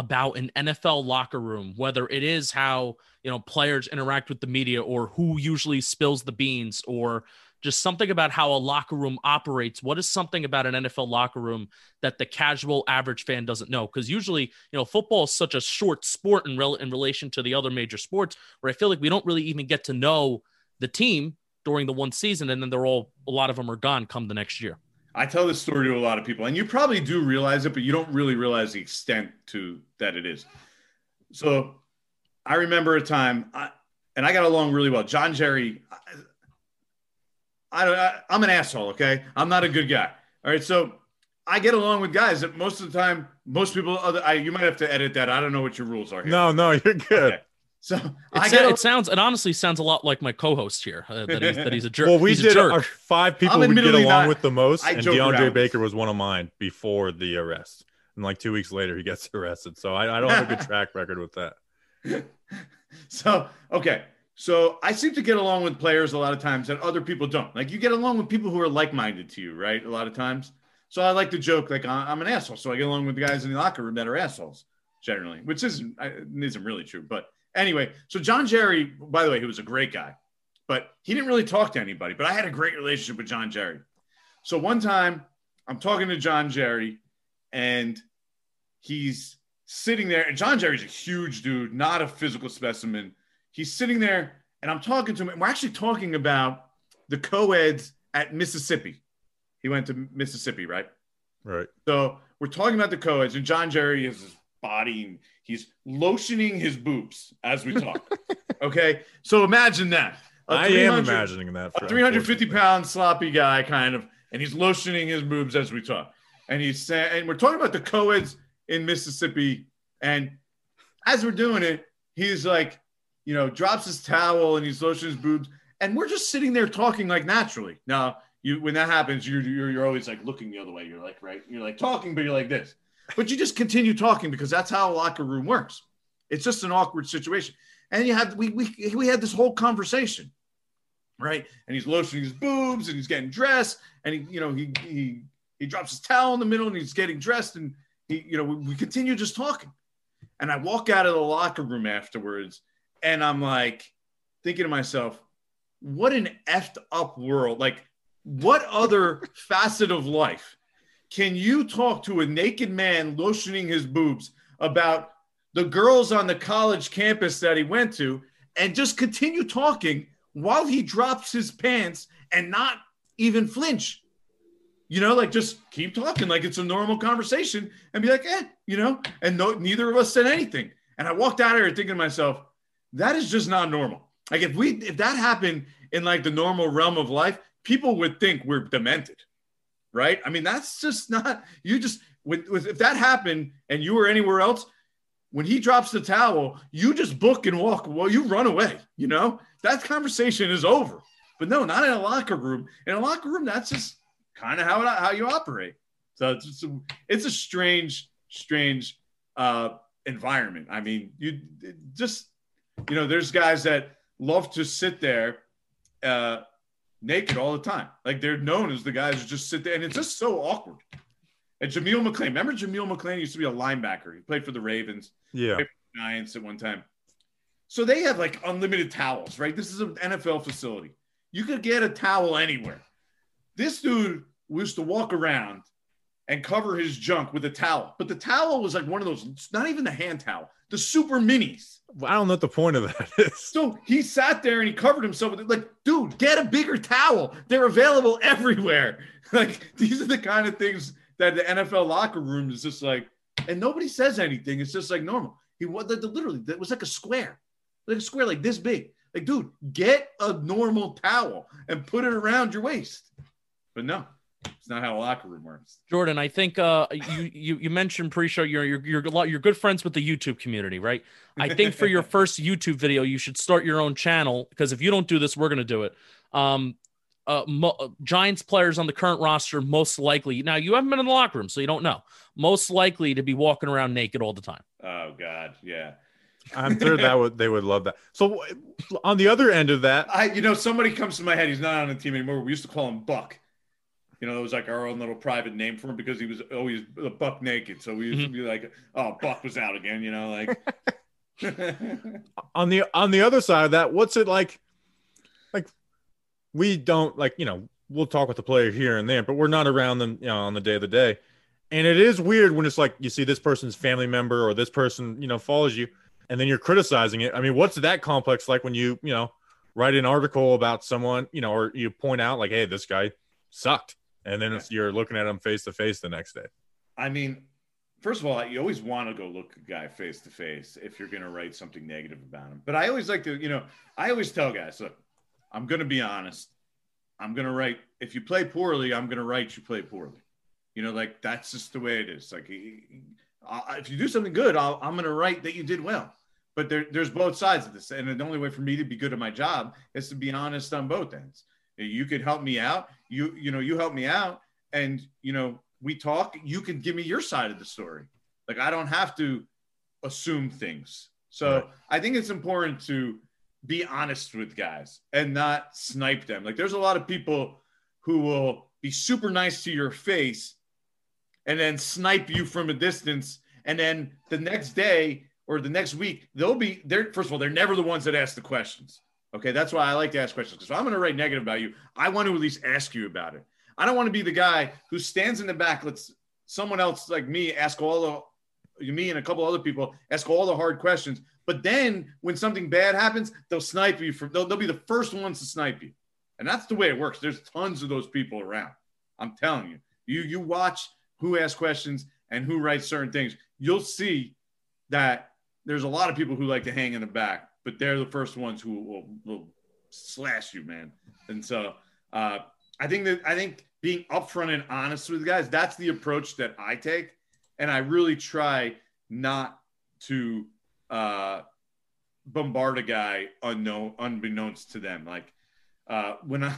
about an NFL locker room, whether it is how you know players interact with the media or who usually spills the beans or just something about how a locker room operates. What is something about an NFL locker room that the casual average fan doesn't know? Because usually, you know, football is such a short sport in, rel- in relation to the other major sports, where I feel like we don't really even get to know the team during the one season, and then they're all a lot of them are gone come the next year. I tell this story to a lot of people, and you probably do realize it, but you don't really realize the extent to that it is. So, I remember a time, I, and I got along really well. John Jerry, I, I don't, I, I'm an asshole. Okay, I'm not a good guy. All right, so I get along with guys that most of the time, most people, other, I, you might have to edit that. I don't know what your rules are here. No, no, you're good. Okay. So It, I sa- it sounds, it honestly sounds a lot like my co-host here. Uh, that, he's, that he's a jerk. Well, we he's did our five people we get along not- with the most, I and DeAndre around. Baker was one of mine before the arrest. And like two weeks later, he gets arrested. So I, I don't have a good track record with that. so okay so i seem to get along with players a lot of times that other people don't like you get along with people who are like-minded to you right a lot of times so i like to joke like I- i'm an asshole so i get along with the guys in the locker room that are assholes generally which isn't isn't really true but anyway so john jerry by the way he was a great guy but he didn't really talk to anybody but i had a great relationship with john jerry so one time i'm talking to john jerry and he's sitting there, and John Jerry's a huge dude, not a physical specimen. He's sitting there, and I'm talking to him, and we're actually talking about the co-eds at Mississippi. He went to Mississippi, right? Right. So we're talking about the co-eds, and John Jerry is his body, and he's lotioning his boobs as we talk. okay, so imagine that. A I am imagining that. a 350 pound sloppy guy kind of and he's lotioning his boobs as we talk and he's saying and we're talking about the co-eds in mississippi and as we're doing it he's like you know drops his towel and he's lotioning his boobs and we're just sitting there talking like naturally now you when that happens you're, you're you're always like looking the other way you're like right you're like talking but you're like this but you just continue talking because that's how a locker room works it's just an awkward situation and you have we we, we had this whole conversation right? And he's lotioning his boobs and he's getting dressed and he, you know, he he he drops his towel in the middle and he's getting dressed and he, you know, we, we continue just talking. And I walk out of the locker room afterwards and I'm like thinking to myself, what an effed up world. Like, what other facet of life can you talk to a naked man lotioning his boobs about the girls on the college campus that he went to and just continue talking while he drops his pants and not even flinch. You know, like just keep talking like it's a normal conversation and be like, eh, you know, and no, neither of us said anything. And I walked out of here thinking to myself, that is just not normal. Like if we if that happened in like the normal realm of life, people would think we're demented, right? I mean, that's just not you just with, with if that happened and you were anywhere else, when he drops the towel, you just book and walk. Well, you run away. You know that conversation is over. But no, not in a locker room. In a locker room, that's just kind of how it, how you operate. So it's a, it's a strange, strange uh, environment. I mean, you just you know, there's guys that love to sit there uh, naked all the time. Like they're known as the guys who just sit there, and it's just so awkward. And Jameel McClain, remember Jameel McClain used to be a linebacker. He played for the Ravens, Yeah. Giants at one time. So they have like unlimited towels, right? This is an NFL facility. You could get a towel anywhere. This dude used to walk around and cover his junk with a towel, but the towel was like one of those, it's not even the hand towel, the super minis. I don't know what the point of that is. So he sat there and he covered himself with it. Like, dude, get a bigger towel. They're available everywhere. Like, these are the kind of things that the NFL locker room is just like, and nobody says anything. It's just like normal. He was literally that was like a square, like a square, like this big. Like, dude, get a normal towel and put it around your waist. But no, it's not how a locker room works. Jordan, I think uh, you you you mentioned pre-show you're you're you're a lot you're good friends with the YouTube community, right? I think for your first YouTube video, you should start your own channel because if you don't do this, we're gonna do it. Um, uh, mo- Giants players on the current roster most likely now you haven't been in the locker room, so you don't know. Most likely to be walking around naked all the time. Oh God, yeah. I'm sure that would they would love that. So on the other end of that, I, you know, somebody comes to my head. He's not on the team anymore. We used to call him Buck. You know, it was like our own little private name for him because he was always a buck naked. So we used to mm-hmm. be like, "Oh, Buck was out again." You know, like. on the on the other side of that, what's it like? Like we don't like you know we'll talk with the player here and there, but we're not around them you know on the day of the day, and it is weird when it's like you see this person's family member or this person you know follows you, and then you're criticizing it. I mean, what's that complex like when you you know write an article about someone you know or you point out like hey this guy sucked, and then it's, you're looking at them face to face the next day. I mean, first of all, you always want to go look a guy face to face if you're going to write something negative about him. But I always like to, you know, I always tell guys, look, I'm going to be honest. I'm going to write, if you play poorly, I'm going to write you play poorly. You know, like that's just the way it is. Like, if you do something good, I'll, I'm going to write that you did well. But there, there's both sides of this. And the only way for me to be good at my job is to be honest on both ends. You could help me out. You, you know, you help me out. And, you know, we talk, you can give me your side of the story. Like I don't have to assume things. So Right. I think it's important to be honest with guys and not snipe them. Like there's a lot of people who will be super nice to your face and then snipe you from a distance. And then the next day or the next week, they'll be there. First of all, they're never the ones that ask the questions. Okay. That's why I like to ask questions. Because I'm going to write negative about you, I want to at least ask you about it. I don't want to be the guy who stands in the back, lets someone else like me ask all the me and a couple other people ask all the hard questions. But then when something bad happens, they'll snipe you for they'll, they'll be the first ones to snipe you. And that's the way it works. There's tons of those people around. I'm telling you. You you watch who asks questions and who writes certain things. You'll see that there's a lot of people who like to hang in the back, but they're the first ones who will, will slash you, man. And so uh, I think that I think being upfront and honest with guys, that's the approach that I take. And I really try not to uh, bombard a guy unknown, unbeknownst to them. Like uh, when I,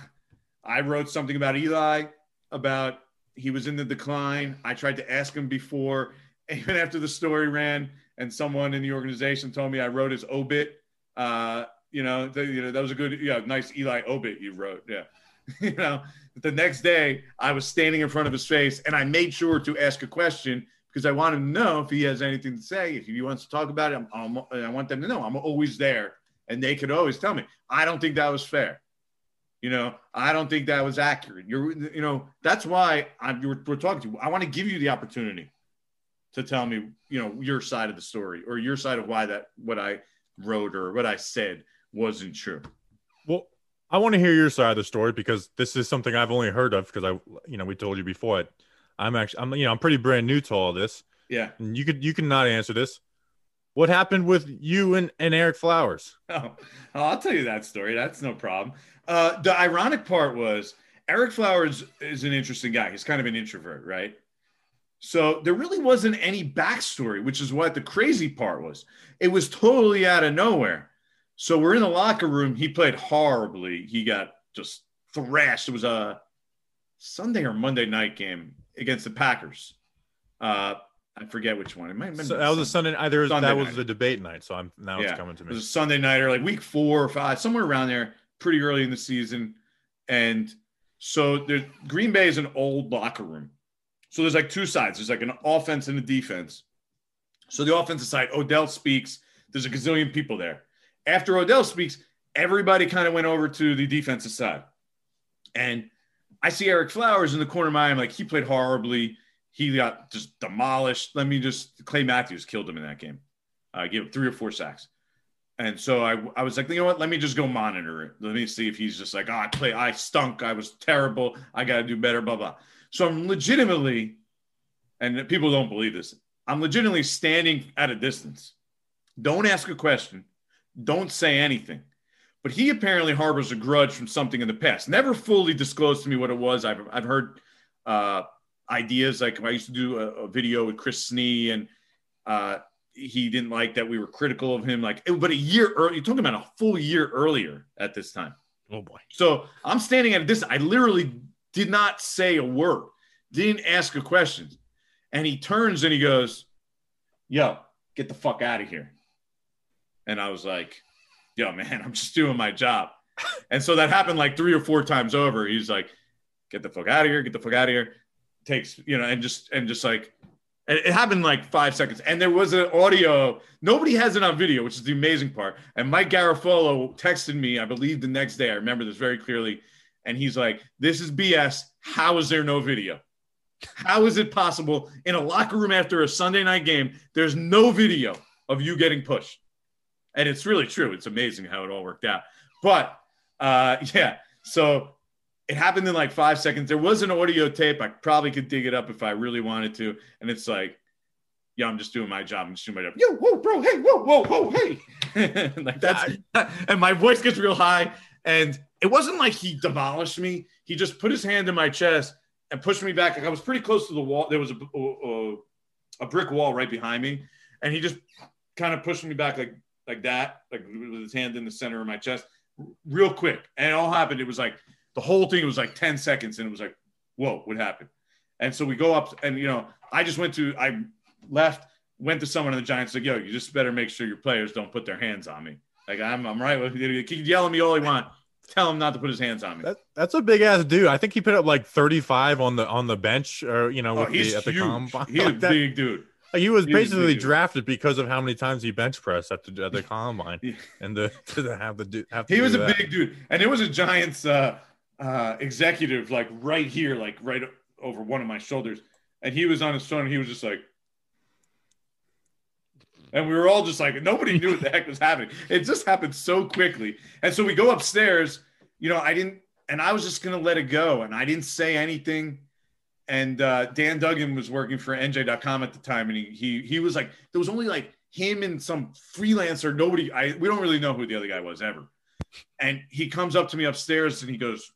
I wrote something about Eli, about he was in the decline. I tried to ask him before, even after the story ran, and someone in the organization told me I wrote his obit. Uh, you know, the, you know that was a good, yeah, nice Eli obit you wrote. Yeah, you know, the next day I was standing in front of his face, and I made sure to ask a question because I want him to know if he has anything to say. If he wants to talk about it, I'm, I'm, I want them to know I'm always there, and they could always tell me. I don't think that was fair. You know, I don't think that was accurate. You're, you know, that's why I'm. We're, we're talking to you. I want to give you the opportunity to tell me, you know, your side of the story or your side of why that what I wrote or what I said wasn't true. Well, I want to hear your side of the story because this is something I've only heard of because I, you know, we told you before. I'm actually, I'm, you know, I'm pretty brand new to all this, Yeah. and you could, you can not answer this. What happened with you and, and Ereck Flowers? Oh, I'll tell you that story. That's no problem. Uh, the ironic part was Ereck Flowers is an interesting guy. He's kind of an introvert, right? So there really wasn't any backstory, which is what the crazy part was. It was totally out of nowhere. So we're in the locker room. He played horribly. He got just thrashed. It was a Sunday or Monday night game against the Packers. Uh, I forget which one. It might have been So that was a Sunday. Either Sunday that was night. the debate night. So I'm now Yeah. it's coming to me. It was a Sunday night or like week four or five, somewhere around there, pretty early in the season. and so there, Green Bay is an old locker room. So there's like two sides. There's like an offense and a defense. So the offensive side, Odell speaks. There's a gazillion people there. After Odell speaks, everybody kind of went over to the defensive side. And I see Ereck Flowers in the corner of my eye. I'm like, he played horribly. He got just demolished. Let me just, Clay Matthews killed him in that game. I uh, gave him three or four sacks. And so I, I was like, you know what? Let me just go monitor it. Let me see if he's just like, oh, I play, I stunk. I was terrible. I got to do better, blah, blah. So I'm legitimately, and people don't believe this, I'm legitimately standing at a distance. Don't ask a question. Don't say anything. But he apparently harbors a grudge from something in the past. Never fully disclosed to me what it was. I've, I've heard uh, ideas like I used to do a, a video with Chris Snee and uh, he didn't like that we were critical of him. Like, but a year early, you're talking about a full year earlier at this time. Oh boy. So I'm standing at this. I literally did not say a word, didn't ask a question. And he turns and he goes, Yo, get the fuck out of here. And I was like, Yo, man, I'm just doing my job. and so that happened like three or four times over. He's like, Get the fuck out of here, get the fuck out of here. Takes, you know, and just, and just like, it happened like five seconds. And there was an audio. Nobody has it on video, which is the amazing part. And Mike Garafolo texted me, I believe the next day. I remember this very clearly. And he's like, This is BS. How is there no video? How is it possible in a locker room after a Sunday night game? There's no video of you getting pushed. And it's really true. It's amazing how it all worked out. But uh, yeah, so it happened in like five seconds. There was an audio tape. I probably could dig it up if I really wanted to. And it's like, yeah, I'm just doing my job. I'm just doing my job. Yo, whoa, bro, hey, whoa, whoa, whoa, hey. like that's and my voice gets real high. And it wasn't like he demolished me. He just put his hand in my chest and pushed me back. Like I was pretty close to the wall. There was a, a, a brick wall right behind me, and he just kind of pushed me back like like that, like with his hand in the center of my chest, real quick. And it all happened. It was like the whole thing was like 10 seconds and it was like, whoa, what happened? And so we go up and, you know, I just went to, I left, went to someone in the Giants, like, yo, you just better make sure your players don't put their hands on me. Like I'm, I'm right with you. He can yell at me all you want. Tell him not to put his hands on me. That, that's a big ass dude. I think he put up like 35 on the on the bench, or you know, oh, he's the, at the huge. combine. He's like a that. big dude. He was He's basically drafted because of how many times he bench pressed at the at the combine, Yeah. and to, to have the do have to He was a that. big dude, and it was a Giants uh, uh, executive like right here, like right over one of my shoulders, and he was on his phone. And he was just like, and we were all just like, nobody knew what the heck was happening. It just happened so quickly, and so we go upstairs. You know, I didn't, and I was just gonna let it go, and I didn't say anything. And uh, Dan Duggan was working for NJ.com at the time, and he he he was like, there was only like him and some freelancer. Nobody, I we don't really know who the other guy was ever. And he comes up to me upstairs and he goes,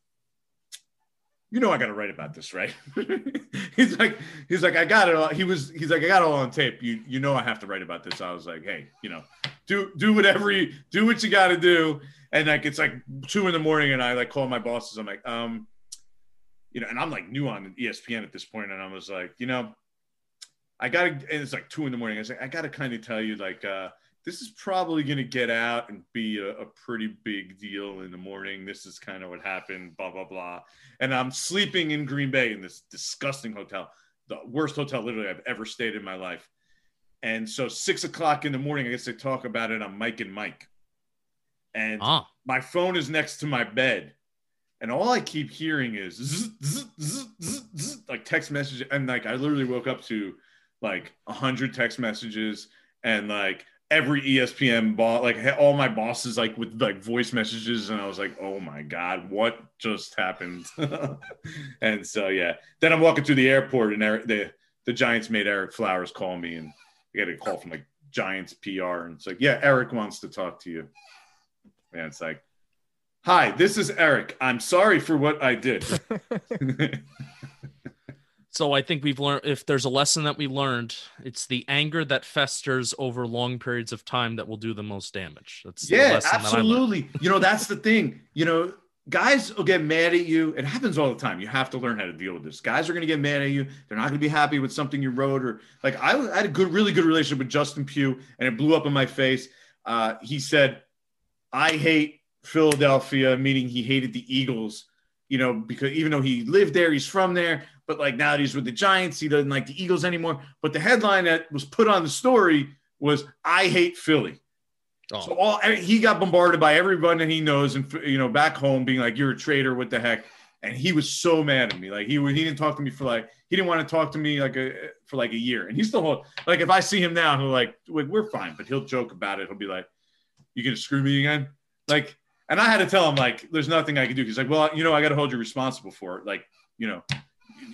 "You know, I got to write about this, right?" he's like, he's like, I got it. All. He was, he's like, I got it all on tape. You you know, I have to write about this. I was like, hey, you know, do do whatever you do what you got to do. And like it's like two in the morning, and I like call my bosses. I'm like, um, you know, and I'm like new on ESPN at this point, and I was like, you know, I gotta, and it's like two in the morning. I was like, I gotta kind of tell you, like, uh, this is probably gonna get out and be a, a pretty big deal in the morning. This is kind of what happened, blah blah blah. And I'm sleeping in Green Bay in this disgusting hotel, the worst hotel literally I've ever stayed in my life. And so six o'clock in the morning, I guess they talk about it on Mike and Mike, and Ah, my phone is next to my bed and all i keep hearing is zzz, zzz, zzz, like text messages and like i literally woke up to like 100 text messages and like every espn boss like all my bosses like with like voice messages and i was like oh my god what just happened and so yeah then i'm walking through the airport and Eric, the the giants made ereck flowers call me and i get a call from like giants pr and it's like yeah eric wants to talk to you and it's like Hi, this is Eric. I'm sorry for what I did. so I think we've learned if there's a lesson that we learned, it's the anger that festers over long periods of time that will do the most damage. That's the yeah, lesson that I absolutely. You know, that's the thing. You know, guys will get mad at you. It happens all the time. You have to learn how to deal with this. Guys are going to get mad at you. They're not going to be happy with something you wrote or like I, I had a good, really good relationship with Justin Pugh and it blew up in my face. Uh, he said, I hate Philadelphia, meaning he hated the Eagles you know, because even though he lived there, he's from there, but like now that he's with the Giants, he doesn't like the Eagles anymore. But the headline that was put on the story was "I hate Philly." Oh. So all he got bombarded by everyone that he knows, and you know, back home being like, "You're a traitor. What the heck?" And he was so mad at me. Like he he didn't talk to me for like he didn't want to talk to me like a for like a year. And he's still like if I see him now, he'll like we're fine, but he'll joke about it. He'll be like, "You gonna screw me again?" Like, and I had to tell him like, "There's nothing I can do." He's like, "Well, you know, I got to hold you responsible for it. Like, you know,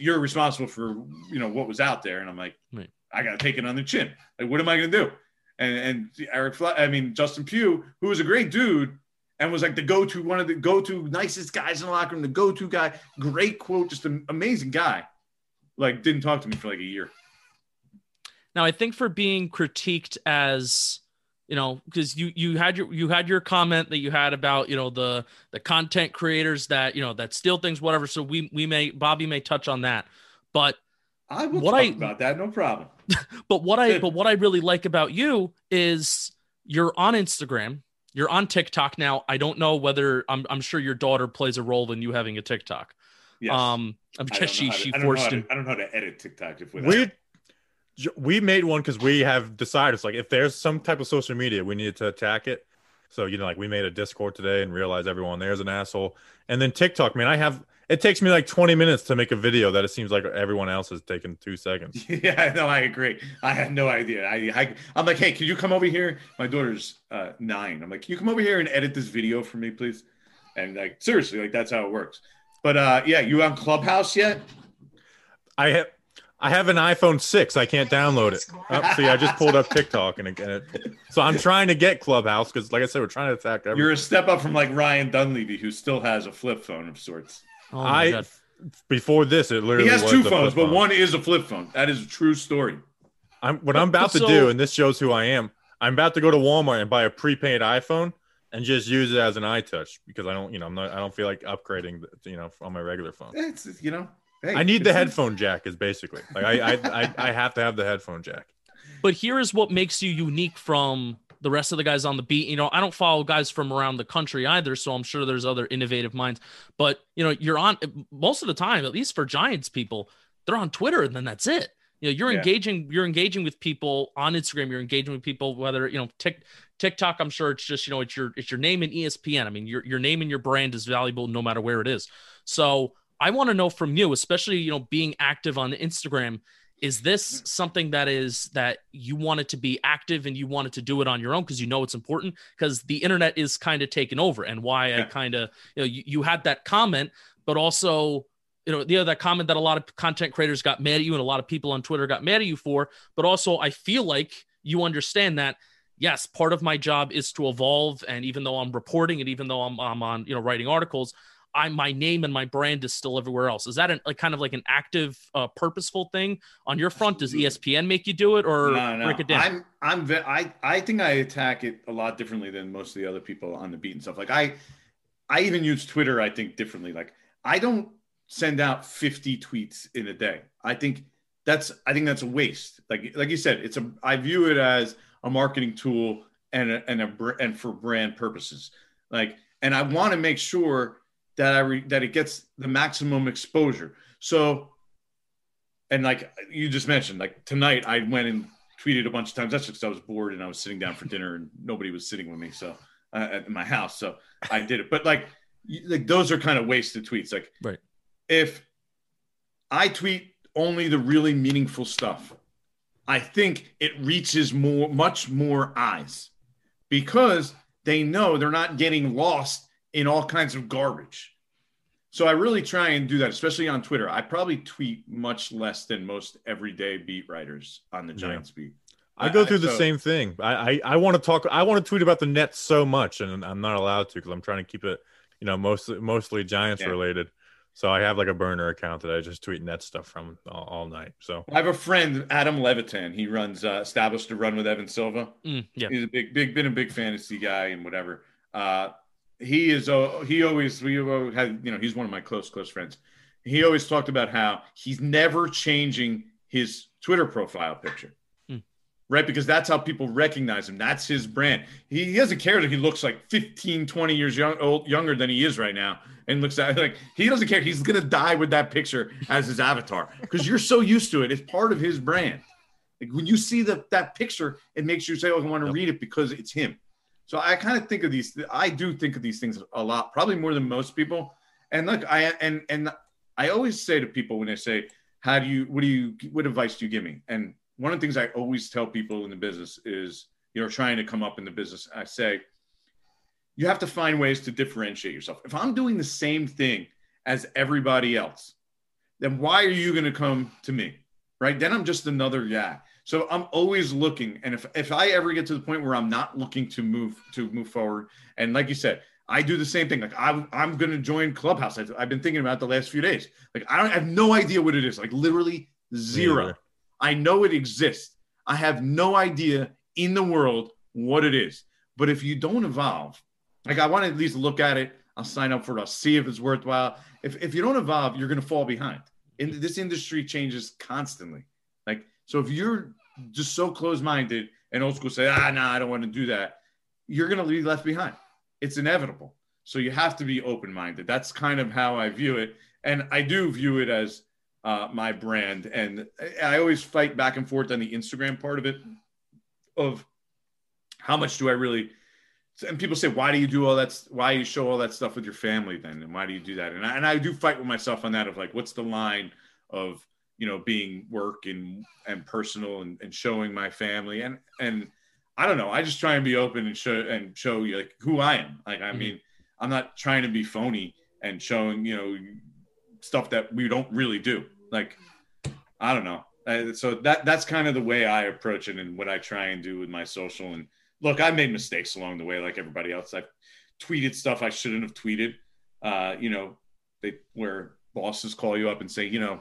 you're responsible for you know what was out there." And I'm like, Right. "I got to take it on the chin. Like, what am I gonna do?" And and Eric, Fle- I mean Justin Pugh, who was a great dude and was like the go-to one of the go-to nicest guys in the locker room, the go-to guy, great quote, just an amazing guy. Like, didn't talk to me for like a year. Now, I think for being critiqued as you know, because you you had your you had your comment that you had about you know the the content creators that you know that steal things, whatever. So we we may Bobby may touch on that, but I will What talk I- about that, no problem. but what I but what I really like about you is you're on Instagram, you're on TikTok now. I don't know whether I'm I'm sure your daughter plays a role in you having a TikTok. Yes. Um, I'm I just she to- she I forced how to- I don't know how to edit TikTok if without. We made one because we have decided it's like if there's some type of social media we needed to attack it so you know like we made a discord today and realized everyone there's an asshole and then tiktok man i have it takes me like 20 minutes to make a video that it seems like everyone else has taken two seconds Yeah, no, I agree. I had no idea. I, I I'm like, hey, can you come over here? My daughter's uh, nine. I'm like, can you come over here and edit this video for me, please? And like, seriously, like that's how it works. But uh, yeah, you on Clubhouse yet? i have i have an iphone 6 i can't download it oh, see i just pulled up tiktok and, it, and it, so i'm trying to get clubhouse because like i said we're trying to attack everyone. You're a step up from like Ryan Dunleavy, who still has a flip phone of sorts. Oh I God. before this, it literally He has was two phones, but phone. one is a flip phone. That is a true story. I'm what I'm about to do, and this shows who I am. I'm about to go to Walmart and buy a prepaid iPhone and just use it as an iTouch because I don't, you know, I'm not, I don't feel like upgrading, the- you know, on my regular phone. It's you know, hey, I need the headphone jack. Is basically like I, I, I, I have to have the headphone jack. But here is what makes you unique from the rest of the guys on the beat. You know, I don't follow guys from around the country either, so I'm sure there's other innovative minds. But you know, you're on most of the time, at least for Giants people, they're on Twitter, and then that's it. You know, you're Yeah. engaging, you're engaging with people on Instagram. You're engaging with people, whether you know Tik, TikTok. I'm sure it's just you know it's your it's your name in E ESPN. I mean, your your name and your brand is valuable no matter where it is. So I want to know from you, especially you know being active on Instagram is this mm-hmm. something that is that you wanted to be active and you wanted to do it on your own? Because you know it's important because the internet is kind of taken over and why i kind of you know you, you had that comment but also you know the other that comment that a lot of content creators got mad at you and a lot of people on twitter got mad at you for but also i feel like you understand that yes part of my job is to evolve and even though i'm reporting and even though i'm, I'm on you know writing articles I my name and my brand is still everywhere else. Is that an, like kind of like an active, uh, purposeful thing on your front? Does ESPN make you do it or no, no. break it down? I'm I'm ve- I I think I attack it a lot differently than most of the other people on the beat and stuff. Like I I even use Twitter I think differently. Like I don't send out 50 tweets in a day. I think that's I think that's a waste. Like like you said, it's a I view it as a marketing tool and a, and a and for brand purposes. Like and I want to make sure that I re, that it gets the maximum exposure. So and like you just mentioned, like tonight I went and tweeted a bunch of times. That's just I was bored and I was sitting down for dinner and nobody was sitting with me. So uh, at my house, so I did it. But like, like those are kind of wasted tweets. Like, Right. If I tweet only the really meaningful stuff, I think it reaches more, much more eyes because they know they're not getting lost in all kinds of garbage. So I really try and do that, especially on Twitter. I probably tweet much less than most everyday beat writers on the Yeah. Giants beat. I go I- through the so- same thing. I, I, I want to talk. I want to tweet about the Nets so much, and I'm not allowed to because I'm trying to keep it, you know, mostly mostly Giants Yeah. related. So I have like a burner account that I just tweet Nets stuff from all, all night. So I have a friend, Adam Levitan. He runs uh, established to run with Evan Silva. Mm, yeah. He's a big, big, been a big fantasy guy and whatever. Uh, he is. Uh, he always we always had. You know, he's one of my close, close friends. He always talked about how he's never changing his Twitter profile picture. Hmm. right? Because that's how people recognize him. That's his brand. He, he doesn't care that he looks like 15, 20 years young, old, younger than he is right now. And looks at like he doesn't care. He's gonna die with that picture as his avatar because you're so used to it. It's part of his brand. Like when you see the, that picture, it makes you say, "Oh, I want to Yep. read it because it's him." So I kind of think of these. I do think of these things a lot, probably more than most people. And look, I and and I always say to people when they say, "How do you? What do you? What advice do you give me?" And one of the things I always tell people in the business is, you know, trying to come up in the business, I say, you have to find ways to differentiate yourself. If I'm doing the same thing as everybody else, then why are you going to come to me? Right? Then I'm just another guy. So I'm always looking. And if, if I ever get to the point where I'm not looking to move to move forward, and like you said, I do the same thing. Like I'm, I'm going to join Clubhouse. I've, I've been thinking about it the last few days. Like I don't I have no idea what it is. Like literally zero. neither. I know it exists. I have no idea in the world what it is. But if you don't evolve, like I want to at least look at it. I'll sign up for it. I'll see if it's worthwhile. If, if you don't evolve, you're going to fall behind. And this industry changes constantly. So, if you're just so close-minded and old school, say, ah, no, I don't want to do that. You're going to be left behind. It's inevitable. So you have to be open-minded. That's kind of how I view it, and I do view it as uh, my brand. And I always fight back and forth on the Instagram part of it, of how much do I really and people say, why do you do all that? Why do you show all that stuff with your family then? And why do you do that? And I, and I do fight with myself on that of like, what's the line of, you know, being work and, and personal and, and showing my family. And, and I don't know. I just try and be open and show, and show you like who I am. Like, I Mhm. mean, I'm not trying to be phony and showing, you know, stuff that we don't really do. Like, I don't know. Uh, so that that's kind of the way I approach it and what I try and do with my social. And look, I made mistakes along the way, like everybody else. I've tweeted stuff I shouldn't have tweeted. Uh, you know, they where bosses call you up and say, you know,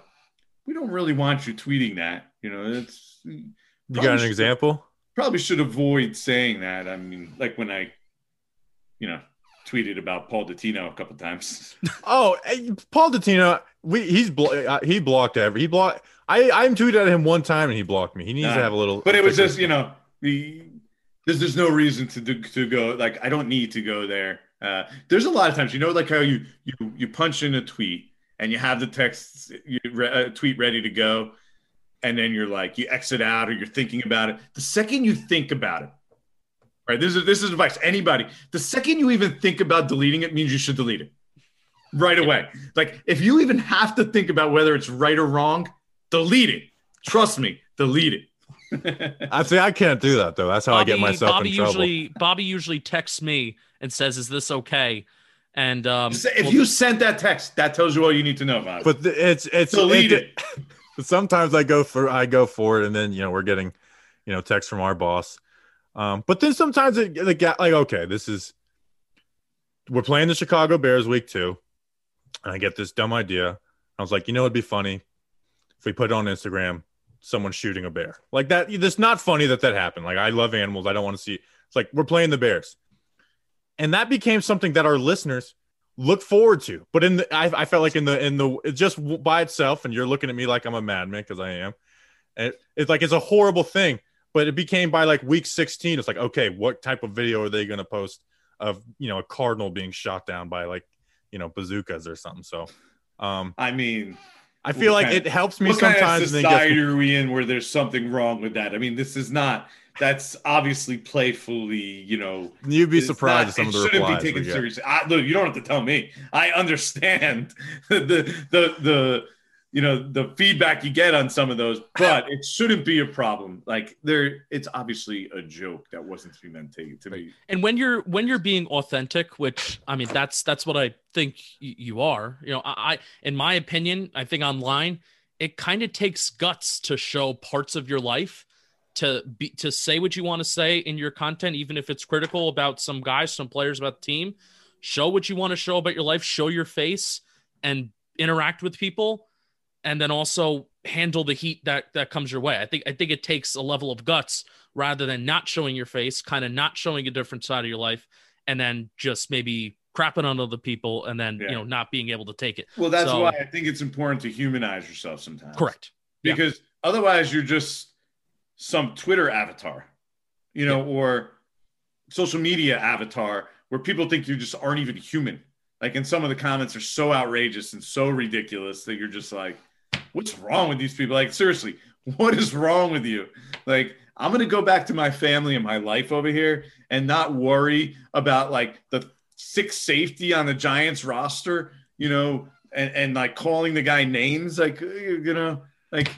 we don't really want you tweeting that. You know, it's You got an example? Probably should avoid saying that. I mean, like when I, you know, tweeted about Paul Dottino a couple times. Oh, Paul Dottino, we he's blo- uh, he blocked every he blocked. I I tweeted at him one time and he blocked me. He needs Nah. to have a little. but it was just you know the there's there's no reason to do, to go like I don't need to go there. Uh, there's a lot of times you know like how you you you punch in a tweet and you have the text you re, uh, tweet ready to go, and then you're like you exit out or you're thinking about it. The second you think about it, right? This is this is advice. Anybody, the second you even think about deleting it means you should delete it right away. Like if you even have to think about whether it's right or wrong, delete it. Trust me, delete it. I say I can't do that though. That's how I get myself Bobby in trouble. usually Bobby usually texts me and says, "Is this okay?" And um, if well, you sent that text, that tells you all you need to know about it. but the, it's it's delete it- it. Sometimes I go for I go for it, and then you know we're getting, you know, text from our boss. Um, but then sometimes it the guy like okay, this is we're playing the Chicago Bears week two, and I get this dumb idea. I was like, you know, it'd be funny if we put it on Instagram, someone shooting a bear like that. It's not funny that that happened. Like I love animals, I don't want to see. It's like we're playing the Bears, and that became something that our listeners look forward to. But in the, I, I felt like in the in the just by itself, and you're looking at me like I'm a madman because I am. And it's like it's a horrible thing. But it became by like week 16. It's like okay, what type of video are they going to post of you know a cardinal being shot down by like you know bazookas or something? So, um, I mean, I feel like kind- it helps me what kind of sometimes. and then gets society are we in where there's something wrong with that? I mean, this is not. That's obviously playfully, you know. You'd be surprised not- at some of it the shouldn't replies. be taken get. seriously. I, look, you don't have to tell me. I understand the the the you know the feedback you get on some of those, but it shouldn't be a problem. Like there, it's obviously a joke that wasn't to be meant to, to be. and when you're when you're being authentic which i mean that's that's what i think you are you know i, I in my opinion i think online it kind of takes guts to show parts of your life to be to say what you want to say in your content even if it's critical about some guys some players about the team show what you want to show about your life show your face and interact with people and then also handle the heat that that comes your way i think i think it takes a level of guts rather than not showing your face, kind of not showing a different side of your life, and then just maybe crapping on other people and then Yeah. you know not being able to take it. Well, that's So- why I think it's important to humanize yourself sometimes. Correct. Yeah. because otherwise you're just some Twitter avatar, you know, or social media avatar where people think you just aren't even human. Like, and some of the comments are so outrageous and so ridiculous that you're just like, what's wrong with these people? Like, seriously, what is wrong with you? Like, I'm gonna go back to my family and my life over here and not worry about like the sixth safety on the Giants roster, you know, and, and like calling the guy names, like you know, like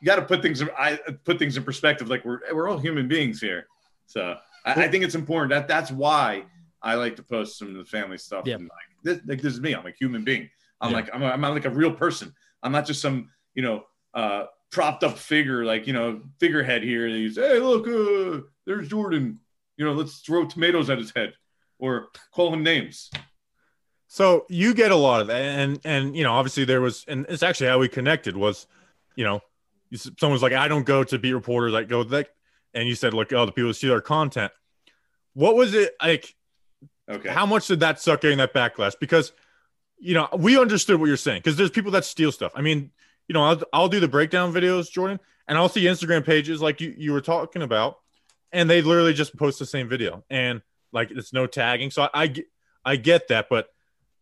you got to put things I put things in perspective. Like we're we're all human beings here, so I, I think it's important that that's why I like to post some of the family stuff. Yeah. Like this, like this is me. I'm a human being. I'm Yeah. like I'm, a, I'm like a real person. I'm not just some you know uh, propped up figure like you know figurehead here. He's hey look, uh, there's Jordan. You know, let's throw tomatoes at his head or call him names. So you get a lot of that, and and you know, obviously there was, and it's actually how we connected was, you know, someone's like, I don't go to beat reporters, I go that, and you said, look, oh, the people see our content. What was it like? Okay. How much did that suck getting that backlash? Because, you know, we understood what you're saying because there's people that steal stuff. I mean, you know, I'll, I'll do the breakdown videos, Jordan, and I'll see Instagram pages like you, you were talking about, and they literally just post the same video and like it's no tagging. So I, I, get- I get that, but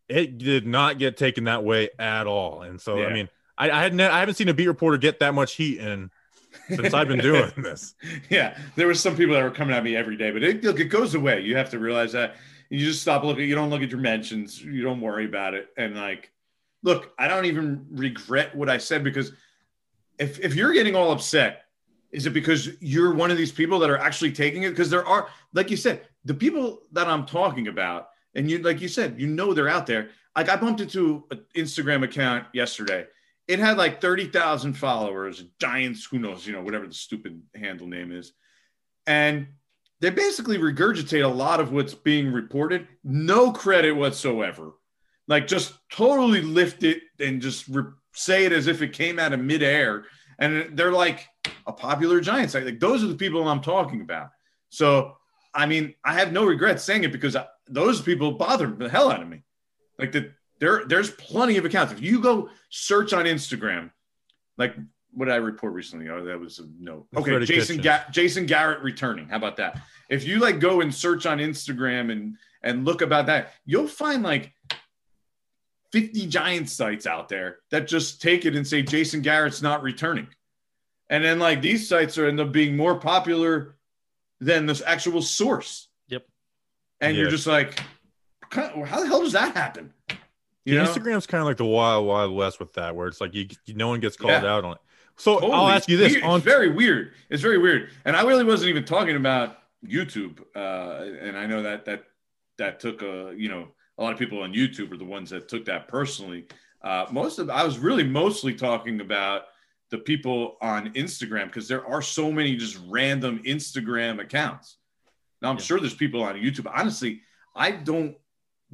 it did not get taken that way at all. And so, Yeah. I mean, I, I hadn't, I haven't seen a beat reporter get that much heat in since I've been doing this. yeah, there was some people that were coming at me every day, but it, look, it goes away. You have to realize that you just stop looking. You don't look at your mentions. You don't worry about it. And like, look, I don't even regret what I said because if if you're getting all upset, is it because you're one of these people that are actually taking it? Because there are, like you said, the people that I'm talking about, and you like you said, you know they're out there. Like I bumped into an Instagram account yesterday. It had like 30,000 followers, giants, who knows, you know, whatever the stupid handle name is. And they basically regurgitate a lot of what's being reported, no credit whatsoever. Like just totally lift it and just re- say it as if it came out of midair. And they're like a popular giant site. Like those are the people I'm talking about. So, I mean, I have no regrets saying it because I, those people bother the hell out of me. Like the, there, there's plenty of accounts. If you go search on Instagram, like what did I report recently? Oh, that was a no. Okay, Jason Ga- Jason Garrett returning. How about that? If you like go and search on Instagram and and look about that, you'll find like 50 giant sites out there that just take it and say Jason Garrett's not returning. And then like these sites are end up being more popular than this actual source. Yep. And Yeah. you're just like, how the hell does that happen? You Yeah, know? Instagram's kind of like the wild, wild west with that, where it's like you, no one gets called Yeah. out on it. So I'll ask you this: Weird. on It's very weird. It's very weird. And I really wasn't even talking about YouTube. Uh, and I know that that that took a you know a lot of people on YouTube are the ones that took that personally. Uh, most of I was really mostly talking about the people on Instagram because there are so many just random Instagram accounts. Now I'm Yeah. sure there's people on YouTube. Honestly, I don't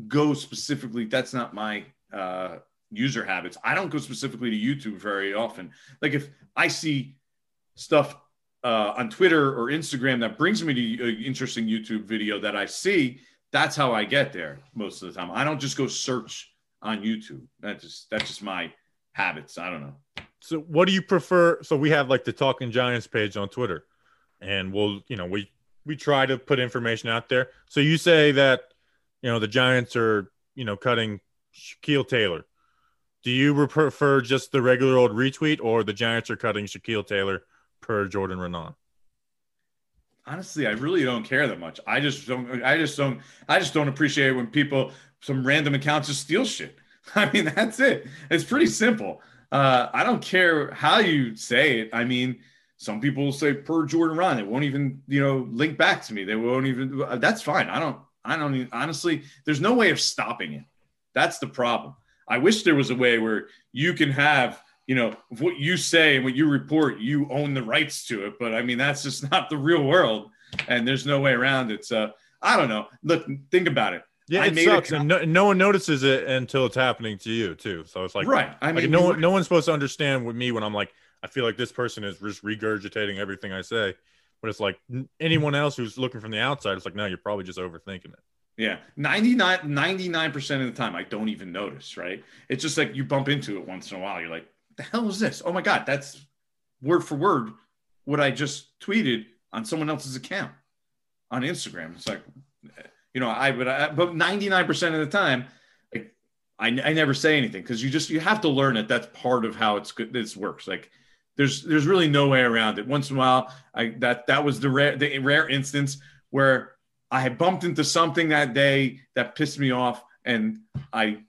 go specifically. That's not my uh, user habits. I don't go specifically to YouTube very often. Like if I see stuff uh, on Twitter or Instagram that brings me to an interesting YouTube video that I see, that's how I get there most of the time. I don't just go search on YouTube. That's just that's just my habits. I don't know. So what do you prefer? So we have like the Talking Giants page on Twitter, and we'll, you know, we we try to put information out there. So you say that, you know, the Giants are, you know, cutting Shaquille Taylor. Do you prefer just the regular old retweet, or the Giants are cutting Shaquille Taylor per Jordan Raanan? honestly i really don't care that much. I just don't i just don't i just don't appreciate when people some random accounts just steal shit. I mean that's it. It's pretty simple. Uh i don't care how you say it. I mean some people say per jordan ron it won't even you know link back to me. They won't even that's fine. I don't i don't even, honestly there's no way of stopping it. That's the problem. I wish there was a way where you can have you know what you say and what you report you own the rights to it. But i mean that's just not the real world. And there's no way around it. So i don't know. Look think about it. Yeah, I it sucks, and no, no one notices it until it's happening to you too. So it's like, right. I like mean no one, no one's supposed to understand with me when I'm like, I feel like this person is just regurgitating everything I say. But it's like anyone else who's looking from the outside, it's like, no, you're probably just overthinking it. yeah 99 99% of the time i don't even notice right it's just like you bump into it once in a while you're like the hell is this oh my god that's word for word what I just tweeted on someone else's account on Instagram. It's like, you know, I would, but 99% of the time, like, I, I never say anything because you just, you have to learn it. That's part of how it's good. This works. Like, there's, there's really no way around it. Once in a while, I, that, that was the rare, the rare instance where I had bumped into something that day that pissed me off. And I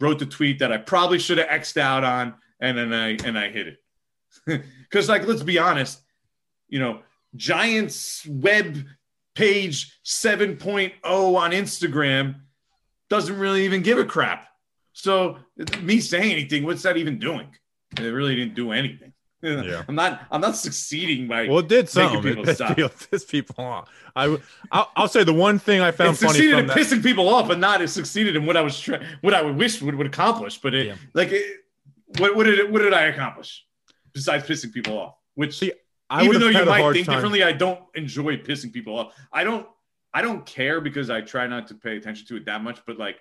wrote the tweet that I probably should have X'd out on. And then I, and I hit it. Cause like, let's be honest, you know, Giants web page 7.0 on Instagram doesn't really even give a crap. So me saying anything, what's that even doing? It really didn't do anything. Yeah. I'm not. I'm not succeeding by. Well, it did something. people It stop. people, pissed people off. I, I'll, I'll say the one thing I it found funny succeeded in that. pissing people off, but not it succeeded in what I was trying, what I would wish would, would accomplish. But it, Yeah. like, it, what, what did it, what did I accomplish besides pissing people off? Which See, I even though you might think time. differently, I don't enjoy pissing people off. I don't. I don't care because I try not to pay attention to it that much. But like,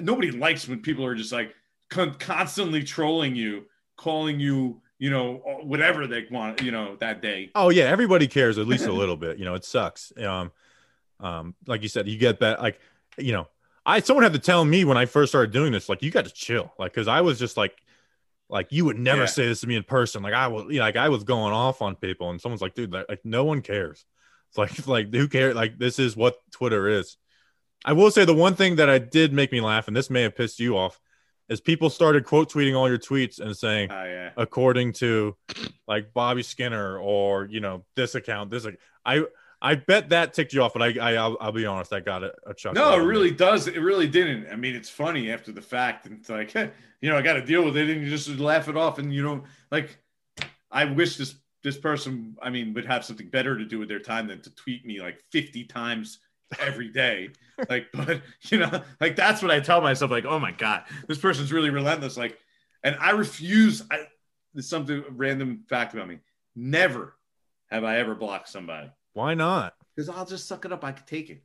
nobody likes when people are just like con- constantly trolling you, calling you, you know, whatever they want, you know, that day. Oh yeah, everybody cares at least a little bit. You know, it sucks. Um, um, like you said, you get that. Like, you know, I someone had to tell me when I first started doing this, like, you got to chill, like, because I was just like, like you would never Yeah. say this to me in person. Like I was, you know, like I was going off on people, and someone's like, dude, like, like no one cares. It's like, it's like who cares? Like this is what Twitter is. I will say the one thing that I did make me laugh, and this may have pissed you off, is people started quote tweeting all your tweets and saying, Oh yeah. according to like Bobby Skinner or you know this account this ac- I I bet that ticked you off but I, I I'll, I'll be honest I got a, a chuckle No, it really does. It really didn't. I mean, it's funny after the fact, and it's like, you know, I got to deal with it, and you just laugh it off, and you don't like. I wish this this person, I mean, would have something better to do with their time than to tweet me like fifty times every day. like, but you know, like that's what I tell myself. Like, oh my god, this person's really relentless. Like, and I refuse. I there's something random fact about me. Never have I ever blocked somebody why not because I'll just suck it up. I could take it.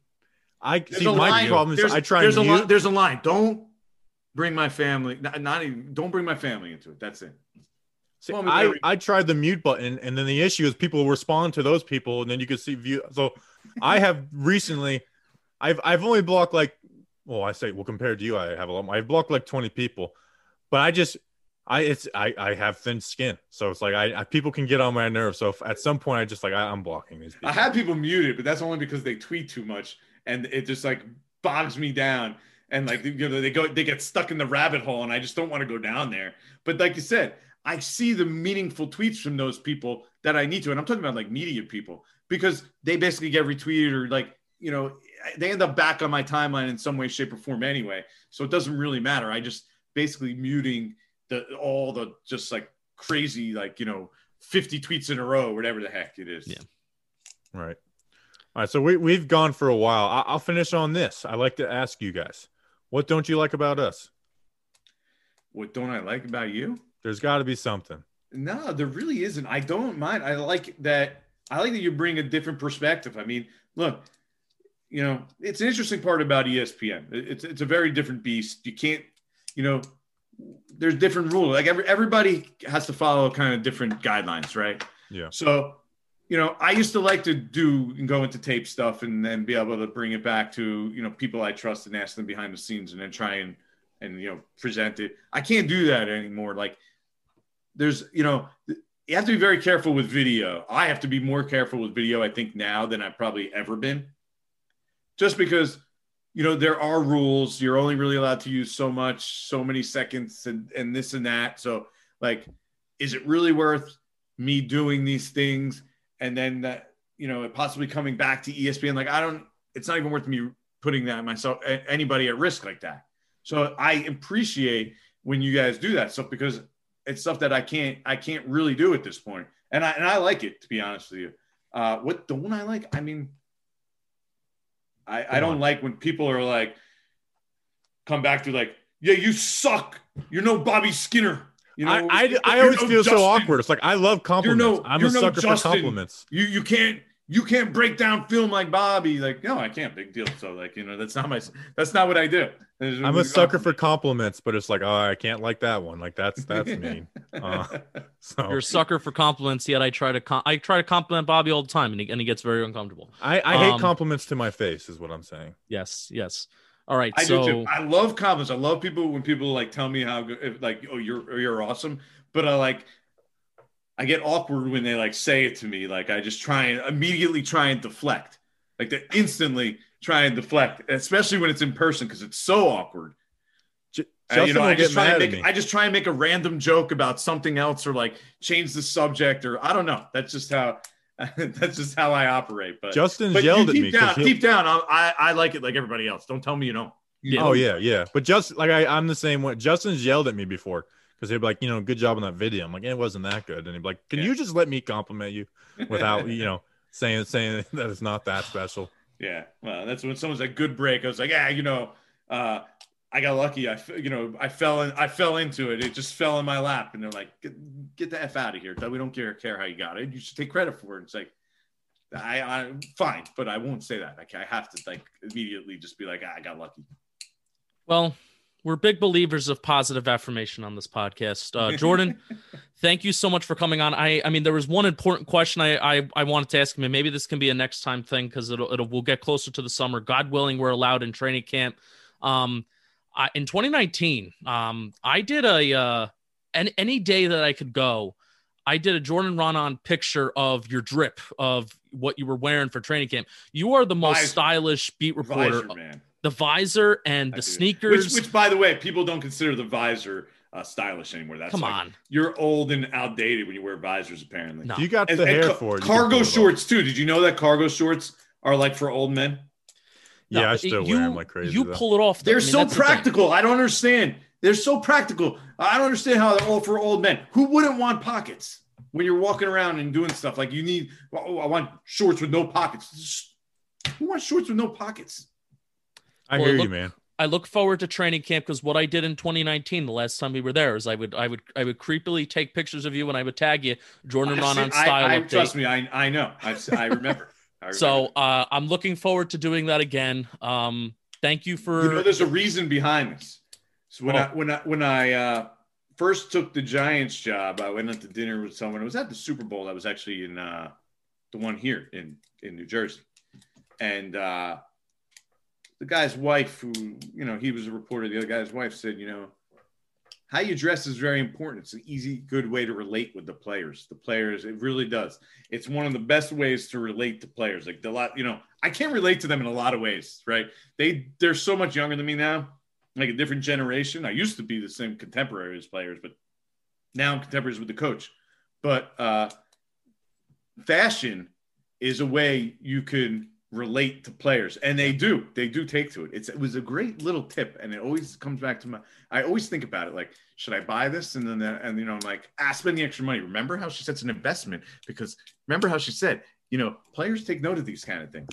I There's see my line. problem is there's, I try there's a line. mute There's a line. Don't bring my family. Not, not even. Don't bring my family into it. That's it. see, I I tried the mute button and then the issue is people respond to those people and then you can see view so I have recently I've I've only blocked like well I say well compared to you I have a lot more. I've blocked like 20 people but I just I it's I I have thin skin so it's like I, I people can get on my nerves so if at some point I just like I, I'm blocking these people I have people muted, but that's only because they tweet too much, and it just like bogs me down. And like you know, they go, they get stuck in the rabbit hole, and I just don't want to go down there. But like you said, I see the meaningful tweets from those people that I need to, and I'm talking about like media people because they basically get retweeted or like you know they end up back on my timeline in some way, shape, or form anyway. So it doesn't really matter. I just basically muting the all the just like crazy like you know 50 tweets in a row, whatever the heck it is. Yeah. Right. All right. So we, we've gone for a while. I, I'll finish on this. I like to ask you guys, what don't you like about us? What don't I like about you? There's got to be something. No, there really isn't. I don't mind. I like that. I like that you bring a different perspective. I mean, look, you know, it's an interesting part about ESPN. It's it's a very different beast. You can't, you know, there's different rules. Like every everybody has to follow kind of different guidelines, right? Yeah. So, you know, I used to like to do and go into tape stuff and then be able to bring it back to, you know, people I trust and ask them behind the scenes and then try and and you know present it. I can't do that anymore. Like there's, you know, you have to be very careful with video. I have to be more careful with video, I think, now than I've probably ever been. Just because, you know, there are rules. You're only really allowed to use so much, so many seconds, and, and this and that. So, like, is it really worth me doing these things and then that, you know, possibly coming back to ESPN? Like, I don't, it's not even worth me putting that myself, anybody at risk like that. So, I appreciate when you guys do that stuff because it's stuff that I can't I can't really do at this point. And I and I like it to be honest with you. Uh, what don't I like? I mean, I I don't like when people are like come back to like, yeah, you suck. You're no Bobby Skinner. You know, I, I, I always no feel so awkward. It's like I love compliments. no- I'm a no sucker Justin. for compliments. You you can't you can't break down film like Bobby. Like, no, I can't. Big deal. So, like, you know, that's not my, that's not what I do. I'm a sucker for compliments, but it's like, oh, I can't like that one. Like that's that's mean. Uh, so You're a sucker for compliments, yet I try to com- I try to compliment Bobby all the time, and he, and he gets very uncomfortable. I, I hate Um, compliments to my face, is what I'm saying. Yes, yes. All right, I so do too. I love compliments. I love people when people like tell me how good, like, oh, you're you're awesome. But I like, I get awkward when they like say it to me. Like I just try and immediately try and deflect, like they instantly try and deflect, especially when it's in person because it's so awkward. J- Uh, Justin you know, will I just get try and mad at make me. I just try and make a random joke about something else or like change the subject or I don't know. That's just how that's just how I operate. But Justin's but yelled you at me. deep 'cause down, deep down, I, I I like it like everybody else. Don't tell me you don't. You Oh know? yeah, yeah. But just like I, I'm the same way. Justin's yelled at me before because they'd be like, you know, good job on that video. I'm like, it wasn't that good. And he'd be like, can Yeah. you just let me compliment you without, you know, saying saying that it's not that special. Yeah, well, that's when someone's like good break. I was like, yeah, you know, uh, I got lucky. I, f- you know, I fell in, I fell into it. It just fell in my lap, and they're like, get, get the f out of here. We don't care care how you got it. You should take credit for it. It's like, I, I fine, but I won't say that. Like, I have to like immediately just be like, ah, I got lucky. well, we're big believers of positive affirmation on this podcast. Uh, Jordan, thank you so much for coming on. I I mean, there was one important question I I, I wanted to ask him, and maybe this can be a next time thing because it'll it'll we'll get closer to the summer. God willing, we're allowed in training camp. Um, I, in 2019, um, I did a uh, any any day that I could go. I did a Jordan Raanan picture of your drip of what you were wearing for training camp. You are the most stylish beat reporter. Man. The visor and the sneakers. Which, which, by the way, people don't consider the visor uh, stylish anymore. That's Come like, on. you're old and outdated when you wear visors. Apparently, No. You got And- the and hair ca- for it. you can pull cargo shorts too. Did you know that cargo shorts are like for old men? No, Yeah, I still you, wear them like crazy. You though. pull it off. though. They're I mean, so that's the practical. I don't understand. They're so practical. I don't understand how they're all for old men. Who wouldn't want pockets when you're walking around and doing stuff like you need? Oh, I want shorts with no pockets. Just- Who wants shorts with no pockets? I Well, hear look- you, man. I look forward to training camp because what I did in 2019, the last time we were there, is I would I would I would creepily take pictures of you and I would tag you Jordan I, Raanan see- I- style I- update. trust me, I, I know. I, I remember. I remember. So uh, I'm looking forward to doing that again. Um, thank you for you know, there's a reason behind this. So when Oh. I when I when I uh, first took the Giants job, I went out to dinner with someone. It was at the Super Bowl. That was actually in uh, the one here in in New Jersey, and uh, the guy's wife, who you know, he was a reporter. The other guy's wife said, you know. How you dress is very important. It's an easy, good way to relate with the players. The players, it really does. It's one of the best ways to relate to players. Like the lot, you know, I can't relate to them in a lot of ways, right? They they're so much younger than me now, like a different generation. I used to be the same contemporary as players, but now I'm contemporaries with the coach. But uh, fashion is a way you can relate to players, and they do. They do take to it. It's, it was a great little tip, and it always comes back to my. I always think about it like, should I buy this? And then, and you know, I'm like, ah, spend the extra money. Remember how she said it's an investment because remember how she said, you know, players take note of these kind of things.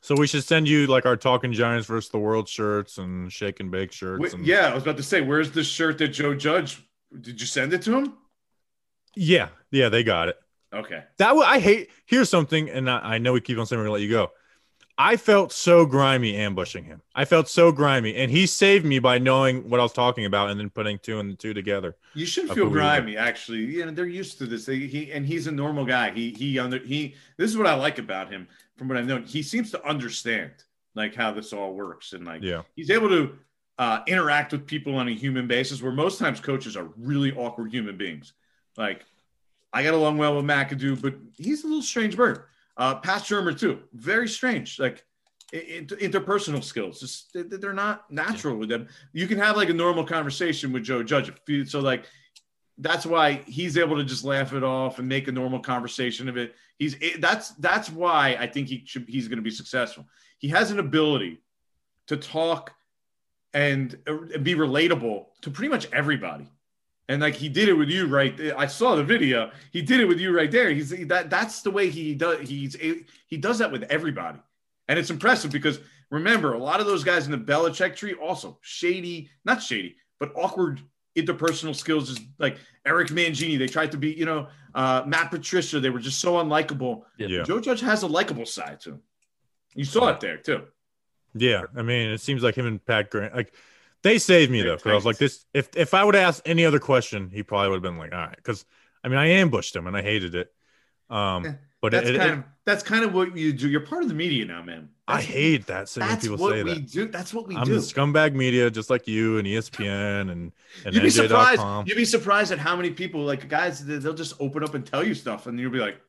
So we should send you like our Talking Giants versus the World shirts and Shake and Bake shirts. Wait, and, yeah, I was about to say, where's the shirt that Joe Judge? Did you send it to him? yeah, yeah, they got it. Okay. That wa- I hate. Here's something, and I, I know we keep on saying we're gonna let you go. I felt so grimy ambushing him. I felt so grimy, and he saved me by knowing what I was talking about and then putting two and two together. You should feel who we were. grimy, actually. You know, they're used to this. They, he and he's a normal guy. He he under he. This is what I like about him. From what I've known, he seems to understand like how this all works, and like Yeah, he's able to uh, interact with people on a human basis. Where most times coaches are really awkward human beings. Like I got along well with McAdoo, but he's a little strange bird. Uh, Pat Shurmur too, very strange. Like i- i- interpersonal skills, just they- they're not natural with them. You can have like a normal conversation with Joe Judge. So like that's why he's able to just laugh it off and make a normal conversation of it. He's it, that's that's why I think he should he's going to be successful. He has an ability to talk and, uh, and be relatable to pretty much everybody. And like he did it with you right there. I saw the video. He did it with you right there. He's that that's the way he does he's he does that with everybody. And it's impressive because remember, a lot of those guys in the Belichick tree also shady, not shady, but awkward interpersonal skills is like Eric Mangini. They tried to be, you know, uh, Matt Patricia. They were just so unlikable. Yeah. Joe Judge has a likable side to him. You saw it there too. Yeah, I mean, it seems like him and Pat Grant, like they saved me though, because I was like, this. If if I would ask any other question, he probably would have been like, all right, because I mean, I ambushed him and I hated it. Um, Yeah, but That's it, it- kind of that's kind of what you do. You're part of the media now, man. I hate that so That's people what say we that. do. That's what we I'm do. the scumbag media, just like you and ESPN and and You'd be surprised. NJ.com. You'd be surprised at how many people, like guys, they'll just open up and tell you stuff, and you'll be like,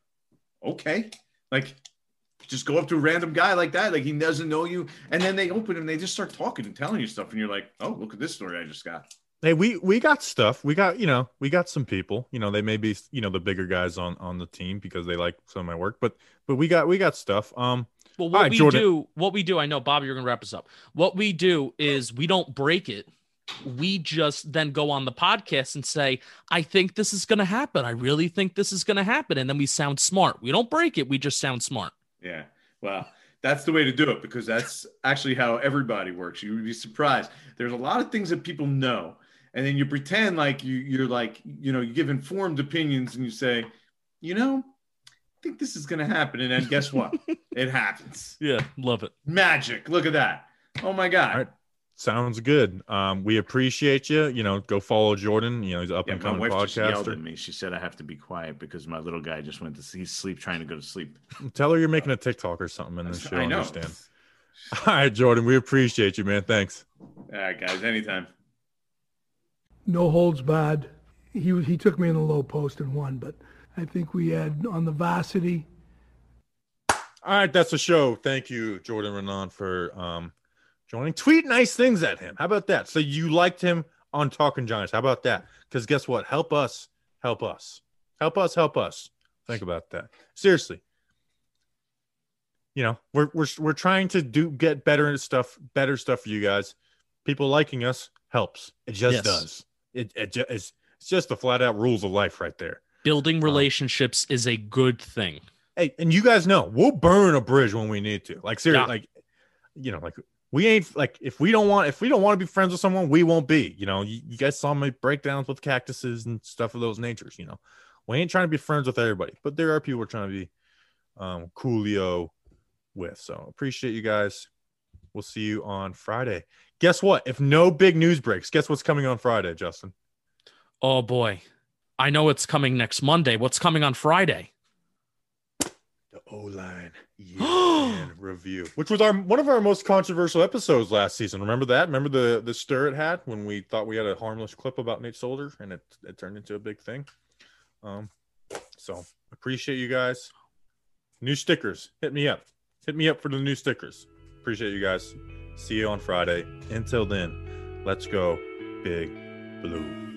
okay, like just go up to a random guy like that, like he doesn't know you, and then they open and they just start talking and telling you stuff, and you're like, oh, look at this story I just got. Hey, we we got stuff. We got you know we got some people. You know they may be you know the bigger guys on on the team because they like some of my work, but but we got we got stuff. Um, Well, All what right, we Jordan. do, what we do, I know, Bobby, you're gonna wrap us up. What we do is we don't break it. We just then go on the podcast and say, I think this is gonna happen. I really think this is gonna happen. And then we sound smart. We don't break it, we just sound smart. Yeah, well, that's the way to do it because that's actually how everybody works. You would be surprised. There's a lot of things that people know, and then you pretend like you you're like you know you give informed opinions and you say, you know, I think this is gonna happen, and then guess what? it happens. Yeah, love it. Magic. Look at that. Oh my god. All right. Sounds good. Um, we appreciate you. You know, go follow Jordan. You know, he's up Yeah, and my coming wife just yelled podcaster. at me. She said I have to be quiet because my little guy just went to see sleep, trying to go to sleep. Tell her you're making a TikTok or something, and then she'll I know. understand. All right, Jordan, we appreciate you, man. Thanks. All right, guys. Anytime. no holds barred. He was he took me in the low post and won, but I think we had on the varsity. All right, that's the show. Thank you, Jordan Raanan, for um joining. Tweet nice things at him. How about that? So you liked him on Talking Giants. How about that? Because guess what? Help us, help us, help us, help us. Think about that. Seriously. You know, we're we're we're trying to do get better stuff, better stuff for you guys. People liking us helps. It just Yes. does. It it it's, it's just the flat out rules of life right there. Building um, relationships is a good thing. Hey, and you guys know we'll burn a bridge when we need to. Like seriously, Yeah. like you know, like we ain't like if we don't want if we don't want to be friends with someone, we won't be. You know, you, you guys saw my breakdowns with cactuses and stuff of those natures. You know, we ain't trying to be friends with everybody, but there are people we're trying to be um coolio with. So appreciate you guys. We'll see you on Friday. Guess what? If no big news breaks, guess what's coming on Friday, Justin? Oh boy. I know it's coming next Monday. What's coming on Friday? O line review, which was our one of our most controversial episodes last season. Remember that? Remember the the stir it had when we thought we had a harmless clip about Nate Solder, and it it turned into a big thing. Um, so appreciate you guys. New stickers, hit me up. Hit me up for the new stickers. Appreciate you guys. See you on Friday. Until then, let's go, Big Blue.